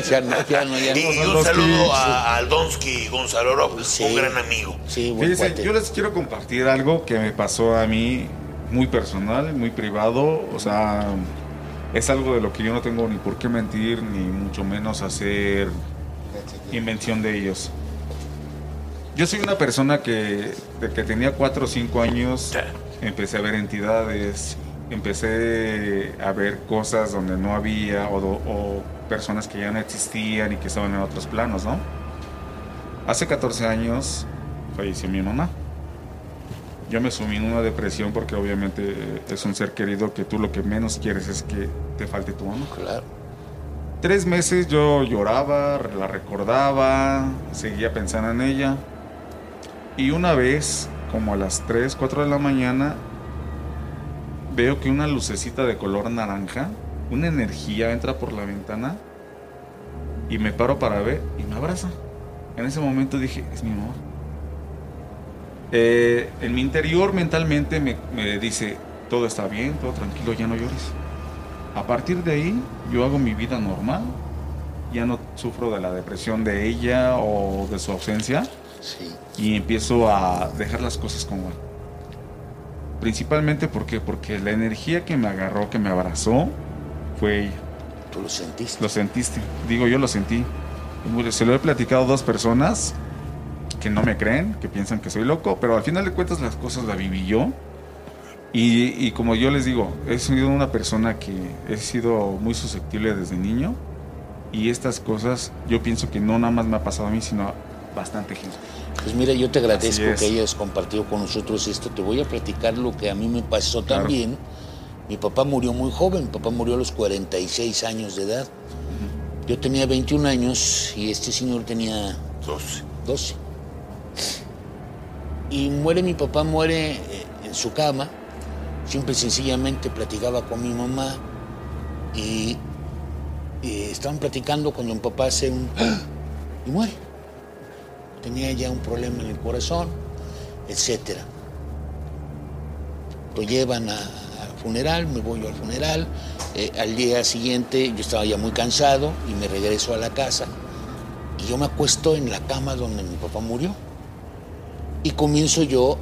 ya no, ya no, ya Y, un saludo a, a Aldonsky Gonzalo Rock, Sí. un gran amigo. Sí, buen Fíjense, cuate. yo les quiero compartir algo que me pasó a mí muy personal, muy privado. O sea, es algo de lo que yo no tengo ni por qué mentir, ni mucho menos hacer invención de ellos. Yo soy una persona que de que tenía 4 o 5 años empecé a ver entidades, empecé a ver cosas donde no había o, o personas que ya no existían y que estaban en otros planos, ¿no? Hace 14 años falleció mi mamá. Yo me sumí en una depresión porque obviamente es un ser querido que tú lo que menos quieres es que te falte tu mamá. Claro. Tres meses yo lloraba, la recordaba, seguía pensando en ella. Y una vez, como a las 3, 4 de la mañana, veo que una lucecita de color naranja, una energía entra por la ventana y me paro para ver y me abraza. En ese momento dije, es mi mamá. Eh, en mi interior mentalmente me, me dice, todo está bien, todo tranquilo, ya no llores. A partir de ahí, yo hago mi vida normal. Ya no sufro de la depresión de ella o de su ausencia. Sí. Y empiezo a dejar las cosas como. Principalmente ¿por qué? porque la energía que me agarró, que me abrazó, fue ella. Tú lo sentiste. Lo sentiste. Digo, yo lo sentí. Se lo he platicado a dos personas que no me creen, que piensan que soy loco, pero al final de cuentas las cosas las viví yo. Y, y como yo les digo, he sido una persona que he sido muy susceptible desde niño. Y estas cosas yo pienso que no nada más me ha pasado a mí, sino a bastante gente. Pues mira, yo te agradezco es. que hayas compartido con nosotros esto. Te voy a platicar lo que a mí me pasó Claro. también. Mi papá murió muy joven, mi papá murió a los 46 años de edad. Yo tenía 21 años y este señor tenía 12. 12. Y muere mi papá, muere eh, en su cama. Simple y sencillamente platicaba con mi mamá y, y estaban platicando cuando mi papá hace un... ¡Ah! y muere. Tenía ya un problema en el corazón, etcétera. Lo llevan al funeral, me voy yo al funeral. Eh, al día siguiente yo estaba ya muy cansado y me regreso a la casa. Y yo me acuesto en la cama donde mi papá murió. Y comienzo yo,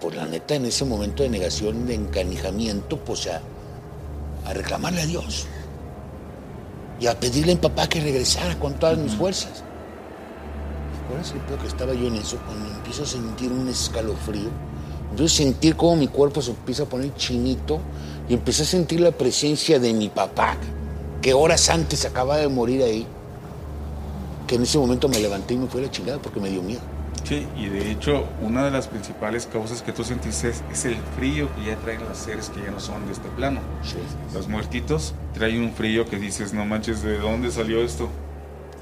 pues la neta, en ese momento de negación, de encanijamiento, pues a, a reclamarle a Dios. Y a pedirle a mi papá que regresara con todas mis fuerzas. ¿Recuerdas el peor que estaba yo en eso? Cuando empiezo a sentir un escalofrío. Empiezo a sentir cómo mi cuerpo se empieza a poner chinito y empecé a sentir la presencia de mi papá, que horas antes acababa de morir ahí. Que en ese momento me levanté y me fui a la chingada porque me dio miedo. Sí, y de hecho, una de las principales causas que tú sentiste es, es el frío que ya traen los seres que ya no son de este plano. Los muertitos traen un frío que dices, no manches, ¿de dónde salió esto?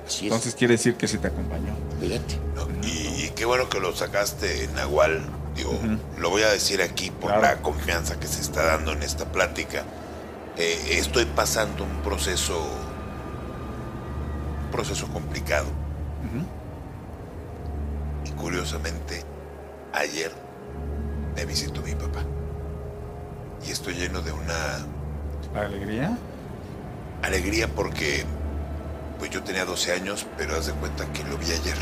Así es. Entonces quiere decir que se te acompañó. Fíjate. ¿no? Y, y qué bueno que lo sacaste, Nahual. Digo, lo voy a decir aquí por Claro. la confianza que se está dando en esta plática. Eh, estoy pasando un proceso, un proceso complicado. Y curiosamente, ayer me visitó mi papá. Y estoy lleno de una ¿Alegría? alegría porque pues yo tenía 12 años, pero haz de cuenta que lo vi ayer.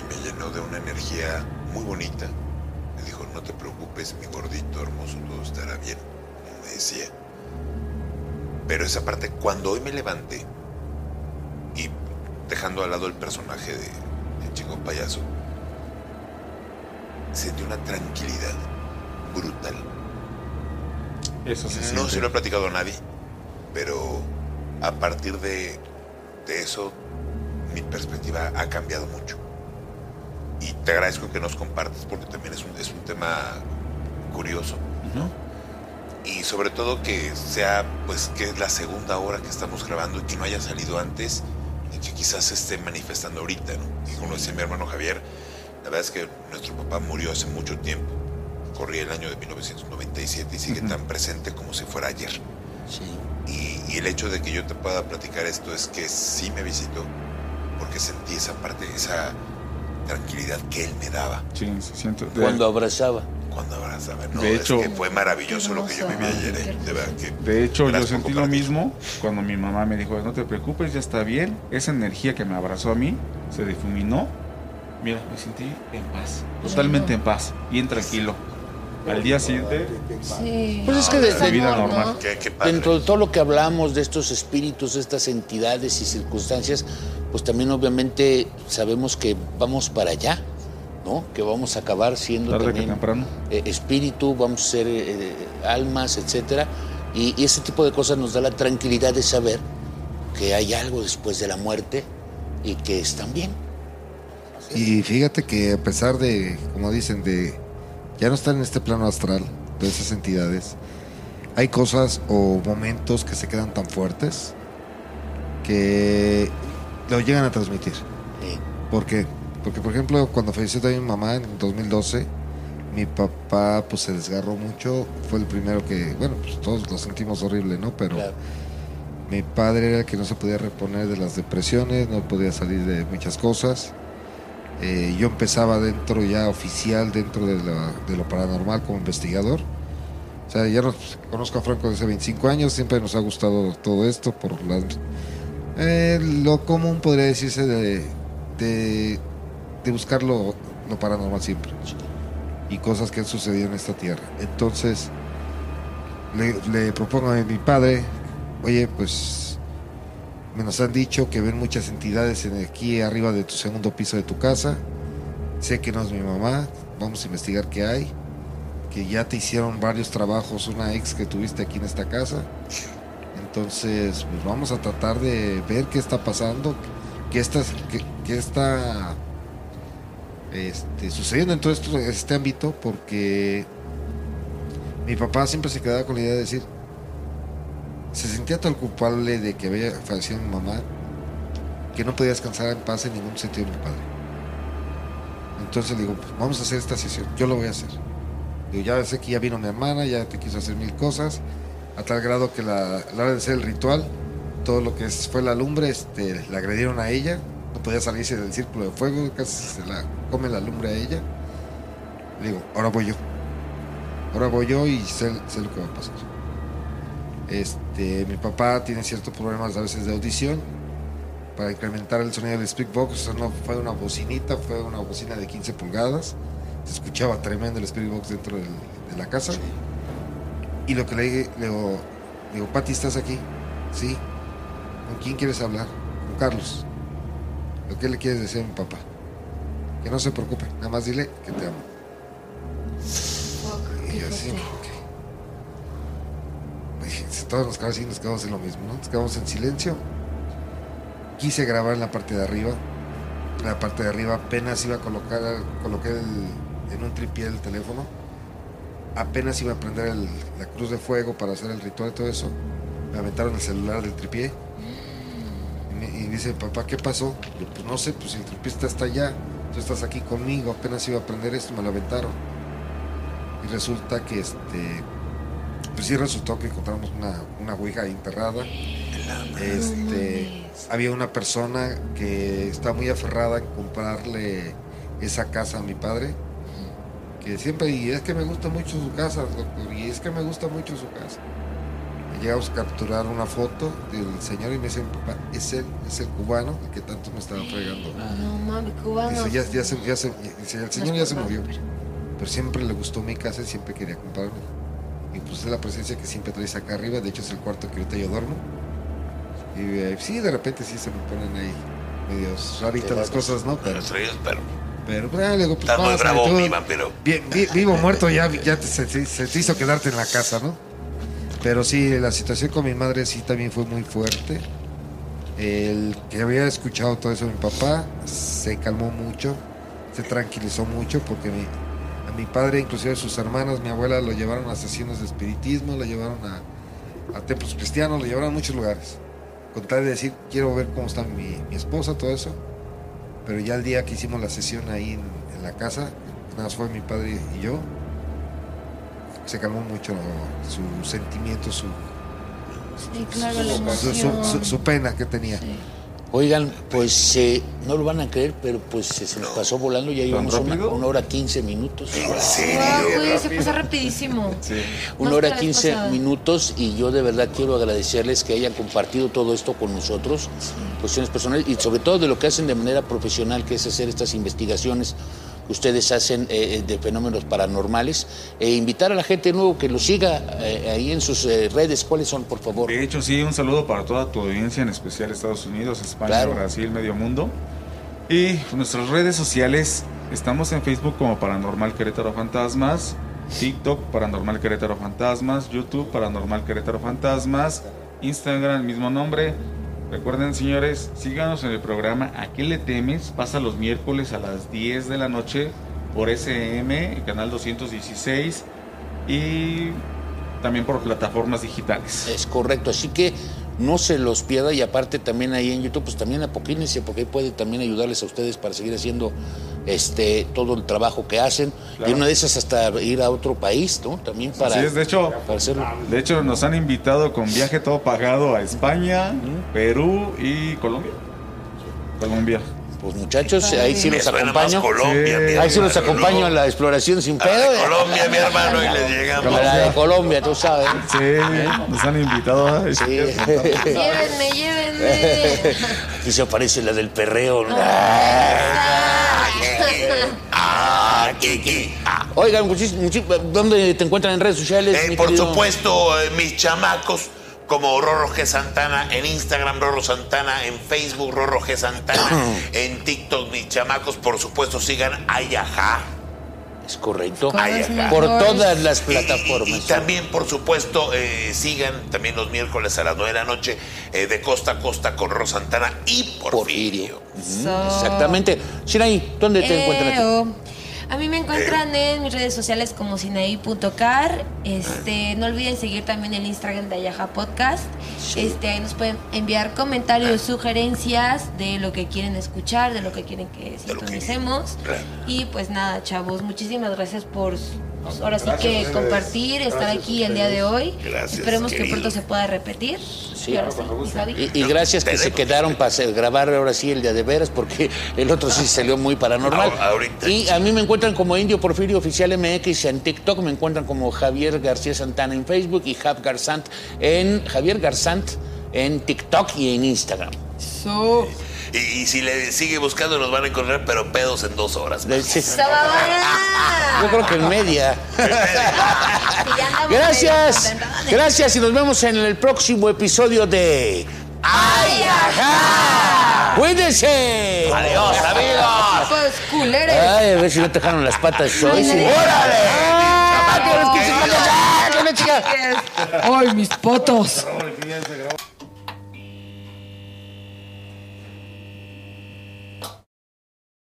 Y me llenó de una energía muy bonita. Me dijo, no te preocupes, mi gordito hermoso, todo estará bien, como me decía. Pero esa parte, cuando hoy me levanté y dejando al lado el personaje de, de chico payaso, sentí una tranquilidad brutal. Eso se No siente. se lo he platicado a nadie, pero a partir de, de eso mi perspectiva ha cambiado mucho. Y te agradezco que nos compartas porque también es un, es un tema curioso. Ujú. Y sobre todo que sea, pues, que es la segunda hora que estamos grabando y que no haya salido antes y que quizás se esté manifestando ahorita, ¿no? Y como decía mi hermano Javier, la verdad es que nuestro papá murió hace mucho tiempo. Corría el año de 1997 y sigue Ujú. tan presente como si fuera ayer. Sí. Y, y el hecho de que yo te pueda platicar esto es que sí me visitó, porque sentí esa parte, esa tranquilidad que él me daba Sí, se siente. de- Cuando abrazaba. cuando abrazaba. No, De es hecho- que fue maravilloso lo que yo viví ayer, ¿eh? de verdad que... De hecho, yo sentí lo mismo cuando mi mamá me dijo, no te preocupes, ya está bien. Esa energía que me abrazó a mí se difuminó. Mira, me sentí en paz, totalmente en paz, bien tranquilo. Al día siguiente, Sí. Pues es que Esa desde vida normal. Dentro de todo lo que hablamos de estos espíritus, de estas entidades y circunstancias, pues también obviamente sabemos que vamos para allá, ¿no? Que vamos a acabar siendo tarde que también temprano. eh, espíritu, vamos a ser eh, eh, almas, etcétera. Y, y ese tipo de cosas nos da la tranquilidad de saber que hay algo después de la muerte y que están bien. Y fíjate que a pesar de, como dicen, de ya no estar en este plano astral de esas entidades, hay cosas o momentos que se quedan tan fuertes que lo llegan a transmitir. Eh, ¿Por qué? Porque, por ejemplo, cuando falleció también mi mamá en 2012, mi papá pues se desgarró mucho. Fue el primero que, bueno, pues todos lo sentimos horrible, ¿no? Pero claro. mi padre era el que no se podía reponer de las depresiones, no podía salir de muchas cosas. Eh, yo empezaba dentro ya oficial, dentro de, la- lo paranormal como investigador. O sea, ya nos, conozco a Franco desde 25 años, siempre nos ha gustado todo esto por las, eh, lo común podría decirse de, buscar lo, lo paranormal siempre y cosas que han sucedido en esta tierra. Entonces, le, propongo a mi padre, oye, pues nos han dicho que ven muchas entidades en aquí arriba de tu segundo piso de tu casa. Sé que no es mi mamá, vamos a investigar qué hay. Que ya te hicieron varios trabajos, una ex que tuviste aquí en esta casa. Entonces, pues vamos a tratar de ver qué está pasando, qué está, este, sucediendo en todo este ámbito, porque mi papá siempre se quedaba con la idea de decir, se sentía tan culpable de que había fallecido mi mamá, que no podía descansar en paz en ningún sentido mi padre. Entonces le digo, pues, vamos a hacer esta sesión, yo lo voy a hacer. Digo, ya sé que ya vino mi hermana, ya te quiso hacer mil cosas, a tal grado que la, a la hora de hacer el ritual, todo lo que fue la lumbre, este, la agredieron a ella, no podía salirse del círculo de fuego, casi se la come la lumbre a ella. Le digo, ahora voy yo. Ahora voy yo y sé, sé lo que va a pasar. Este, mi papá tiene ciertos problemas a veces de audición. Para incrementar el sonido del Speakbox, o sea, no fue una bocinita, fue una bocina de 15 pulgadas. Se escuchaba tremendo el Speakbox dentro del- de la casa. Y lo que le dije, le digo, le digo, Pati, ¿estás aquí? Sí. ¿Con quién quieres hablar? Con Carlos. ¿Lo que le quieres decir a mi papá? Que no se preocupe, nada más dile que te amo. Y así, si Todos quedamos así, nos quedamos en lo mismo, ¿no? Nos quedamos en silencio. Quise grabar en la parte de arriba. En la parte de arriba apenas iba a colocar, coloqué el- en un tripié el teléfono. Apenas iba a prender la cruz de fuego para hacer el ritual y todo eso. Me aventaron el celular del tripié. Y dice, papá, ¿qué pasó? Yo, pues no sé, pues el tripié está hasta allá. Tú estás aquí conmigo, apenas iba a prender esto, me lo aventaron. Y resulta que este pues sí resultó que encontramos una, una ouija enterrada. Este, había una persona que está muy aferrada en comprarle esa casa a mi padre. Que siempre, y es que me gusta mucho su casa, doctor, y es que me gusta mucho su casa. Llegamos a capturar una foto del señor y me dice, papá, es él, es el cubano, el que tanto me estaba fregando. No mames, cubano. Dice, ya, ya se, ya se- dice, el señor ya se murió, pero siempre le gustó mi casa y siempre quería comprarme. Y pues es la presencia que siempre traes acá arriba, de hecho es el cuarto que ahorita yo duermo. Y eh, sí, de repente sí se me ponen ahí medios raritas las cosas, ¿no? Pero, Pero pero pero pues, ah, le digo, pues estás muy pásale, bravo, tú, mi vampiro. bien- vi- vivo muerto, ya, ya te- se, te hizo quedarte en la casa, ¿no? Pero sí, la situación con mi madre sí también fue muy fuerte. El que había escuchado todo eso de mi papá se calmó mucho, se tranquilizó mucho porque mi, mi padre, inclusive sus hermanas, mi abuela, lo llevaron a sesiones de espiritismo, lo llevaron a, a templos cristianos, lo llevaron a muchos lugares. Con tal de decir, quiero ver cómo está mi, mi esposa, todo eso. Pero ya el día que hicimos la sesión ahí en, en la casa, nada más fue mi padre y yo, se calmó mucho su sentimiento, su, Sí, claro, la su, su- emoción. su- su pena que tenía. Sí. Oigan, pues eh, no lo van a creer, pero pues se, se nos pasó volando, ya llevamos una, una hora 15 minutos. Guau, güey, se pasó rapidísimo. Sí. Una hora que la vez 15 pasada. minutos y yo de verdad quiero agradecerles que hayan compartido todo esto con nosotros, cuestiones personales y sobre todo de lo que hacen de manera profesional, que es hacer estas investigaciones que ustedes hacen eh, de fenómenos paranormales. E invitar a la gente nuevo que lo siga eh, ahí en sus eh, redes. ¿Cuáles son, por favor? De hecho, sí, un saludo para toda tu audiencia, en especial Estados Unidos, España, Claro. Brasil, medio mundo. Y nuestras redes sociales, estamos en Facebook como Paranormal Querétaro Fantasmas, TikTok Paranormal Querétaro Fantasmas, YouTube Paranormal Querétaro Fantasmas, Instagram el mismo nombre. Recuerden, señores, síganos en el programa ¿A qué le temes? Pasa los miércoles a las 10 de la noche por SM, canal 216 y también por plataformas digitales. Es correcto, así que no se los pierda y aparte también ahí en YouTube, pues también apoquínense porque ahí puede también ayudarles a ustedes para seguir haciendo este todo el trabajo que hacen Claro. y una de esas hasta ir a otro país, ¿no? También para, Así es, de hecho, para hacerlo. de hecho nos han invitado con viaje todo pagado a España, Perú y Colombia. Colombia. Pues muchachos, ahí sí los acompaño. Colombia, Sí. mi Ahí sí los acompaño ¿no? en la exploración sin A la pedo. de Colombia, mi hermano, y le llegamos. A la de Colombia, tú sabes. Sí, nos han invitado a Sí. Llévenme, llévenme. Aquí se aparece la del perreo. Ah, Kiki. Oigan, ¿dónde te encuentran en redes sociales? Eh, mi por querido? supuesto, eh, mis chamacos, como Rorro G. Santana en Instagram, Rorro Santana en Facebook, Rorro G. Santana en TikTok, mis chamacos, por supuesto, sigan Ayaja. Es correcto. Con Ay, los acá. Por todas las Y- plataformas. Y, y también, por supuesto, eh, sigan también los miércoles a las 9 de la noche eh, de Costa a Costa con Rorro Santana y Porfirio. Porfirio. Ujú, Exactamente. Siraí, ¿dónde te encuentran a ti? Eo. A mí me encuentran en mis redes sociales como sinaí.car. Este, no olviden seguir también el Instagram de Ayaja Podcast. Este, ahí nos pueden enviar comentarios, sugerencias de lo que quieren escuchar, de lo que quieren que sintonicemos. Y pues nada, chavos, muchísimas gracias por pues, ahora sí Gracias que ustedes. compartir, estar Gracias aquí el día de hoy. Gracias, Esperemos que pronto se pueda repetir. Sí, Y ahora sí. Y, y gracias que se quedaron para grabar ahora sí el día de veras, porque el otro sí salió muy paranormal. Ahora- ahorita. Y a mí me encuentran como Indio Porfirio Oficial MX en TikTok, me encuentran como Javier García Santana en Facebook y Jav Garzant en Javier Garzant en TikTok y en Instagram. Y, y si le sigue buscando, nos van a encontrar, pero pedos en dos horas. Sí. Yo creo que en media. Gracias. Gracias y nos vemos en el próximo episodio de ¡Ay, ajá! ¡Cuídense! Adiós, amigos. Pues culeres. Ay, a ver si no te dejaron las patas hoy. sí. ¡Órale! ¡Ay, mis potos!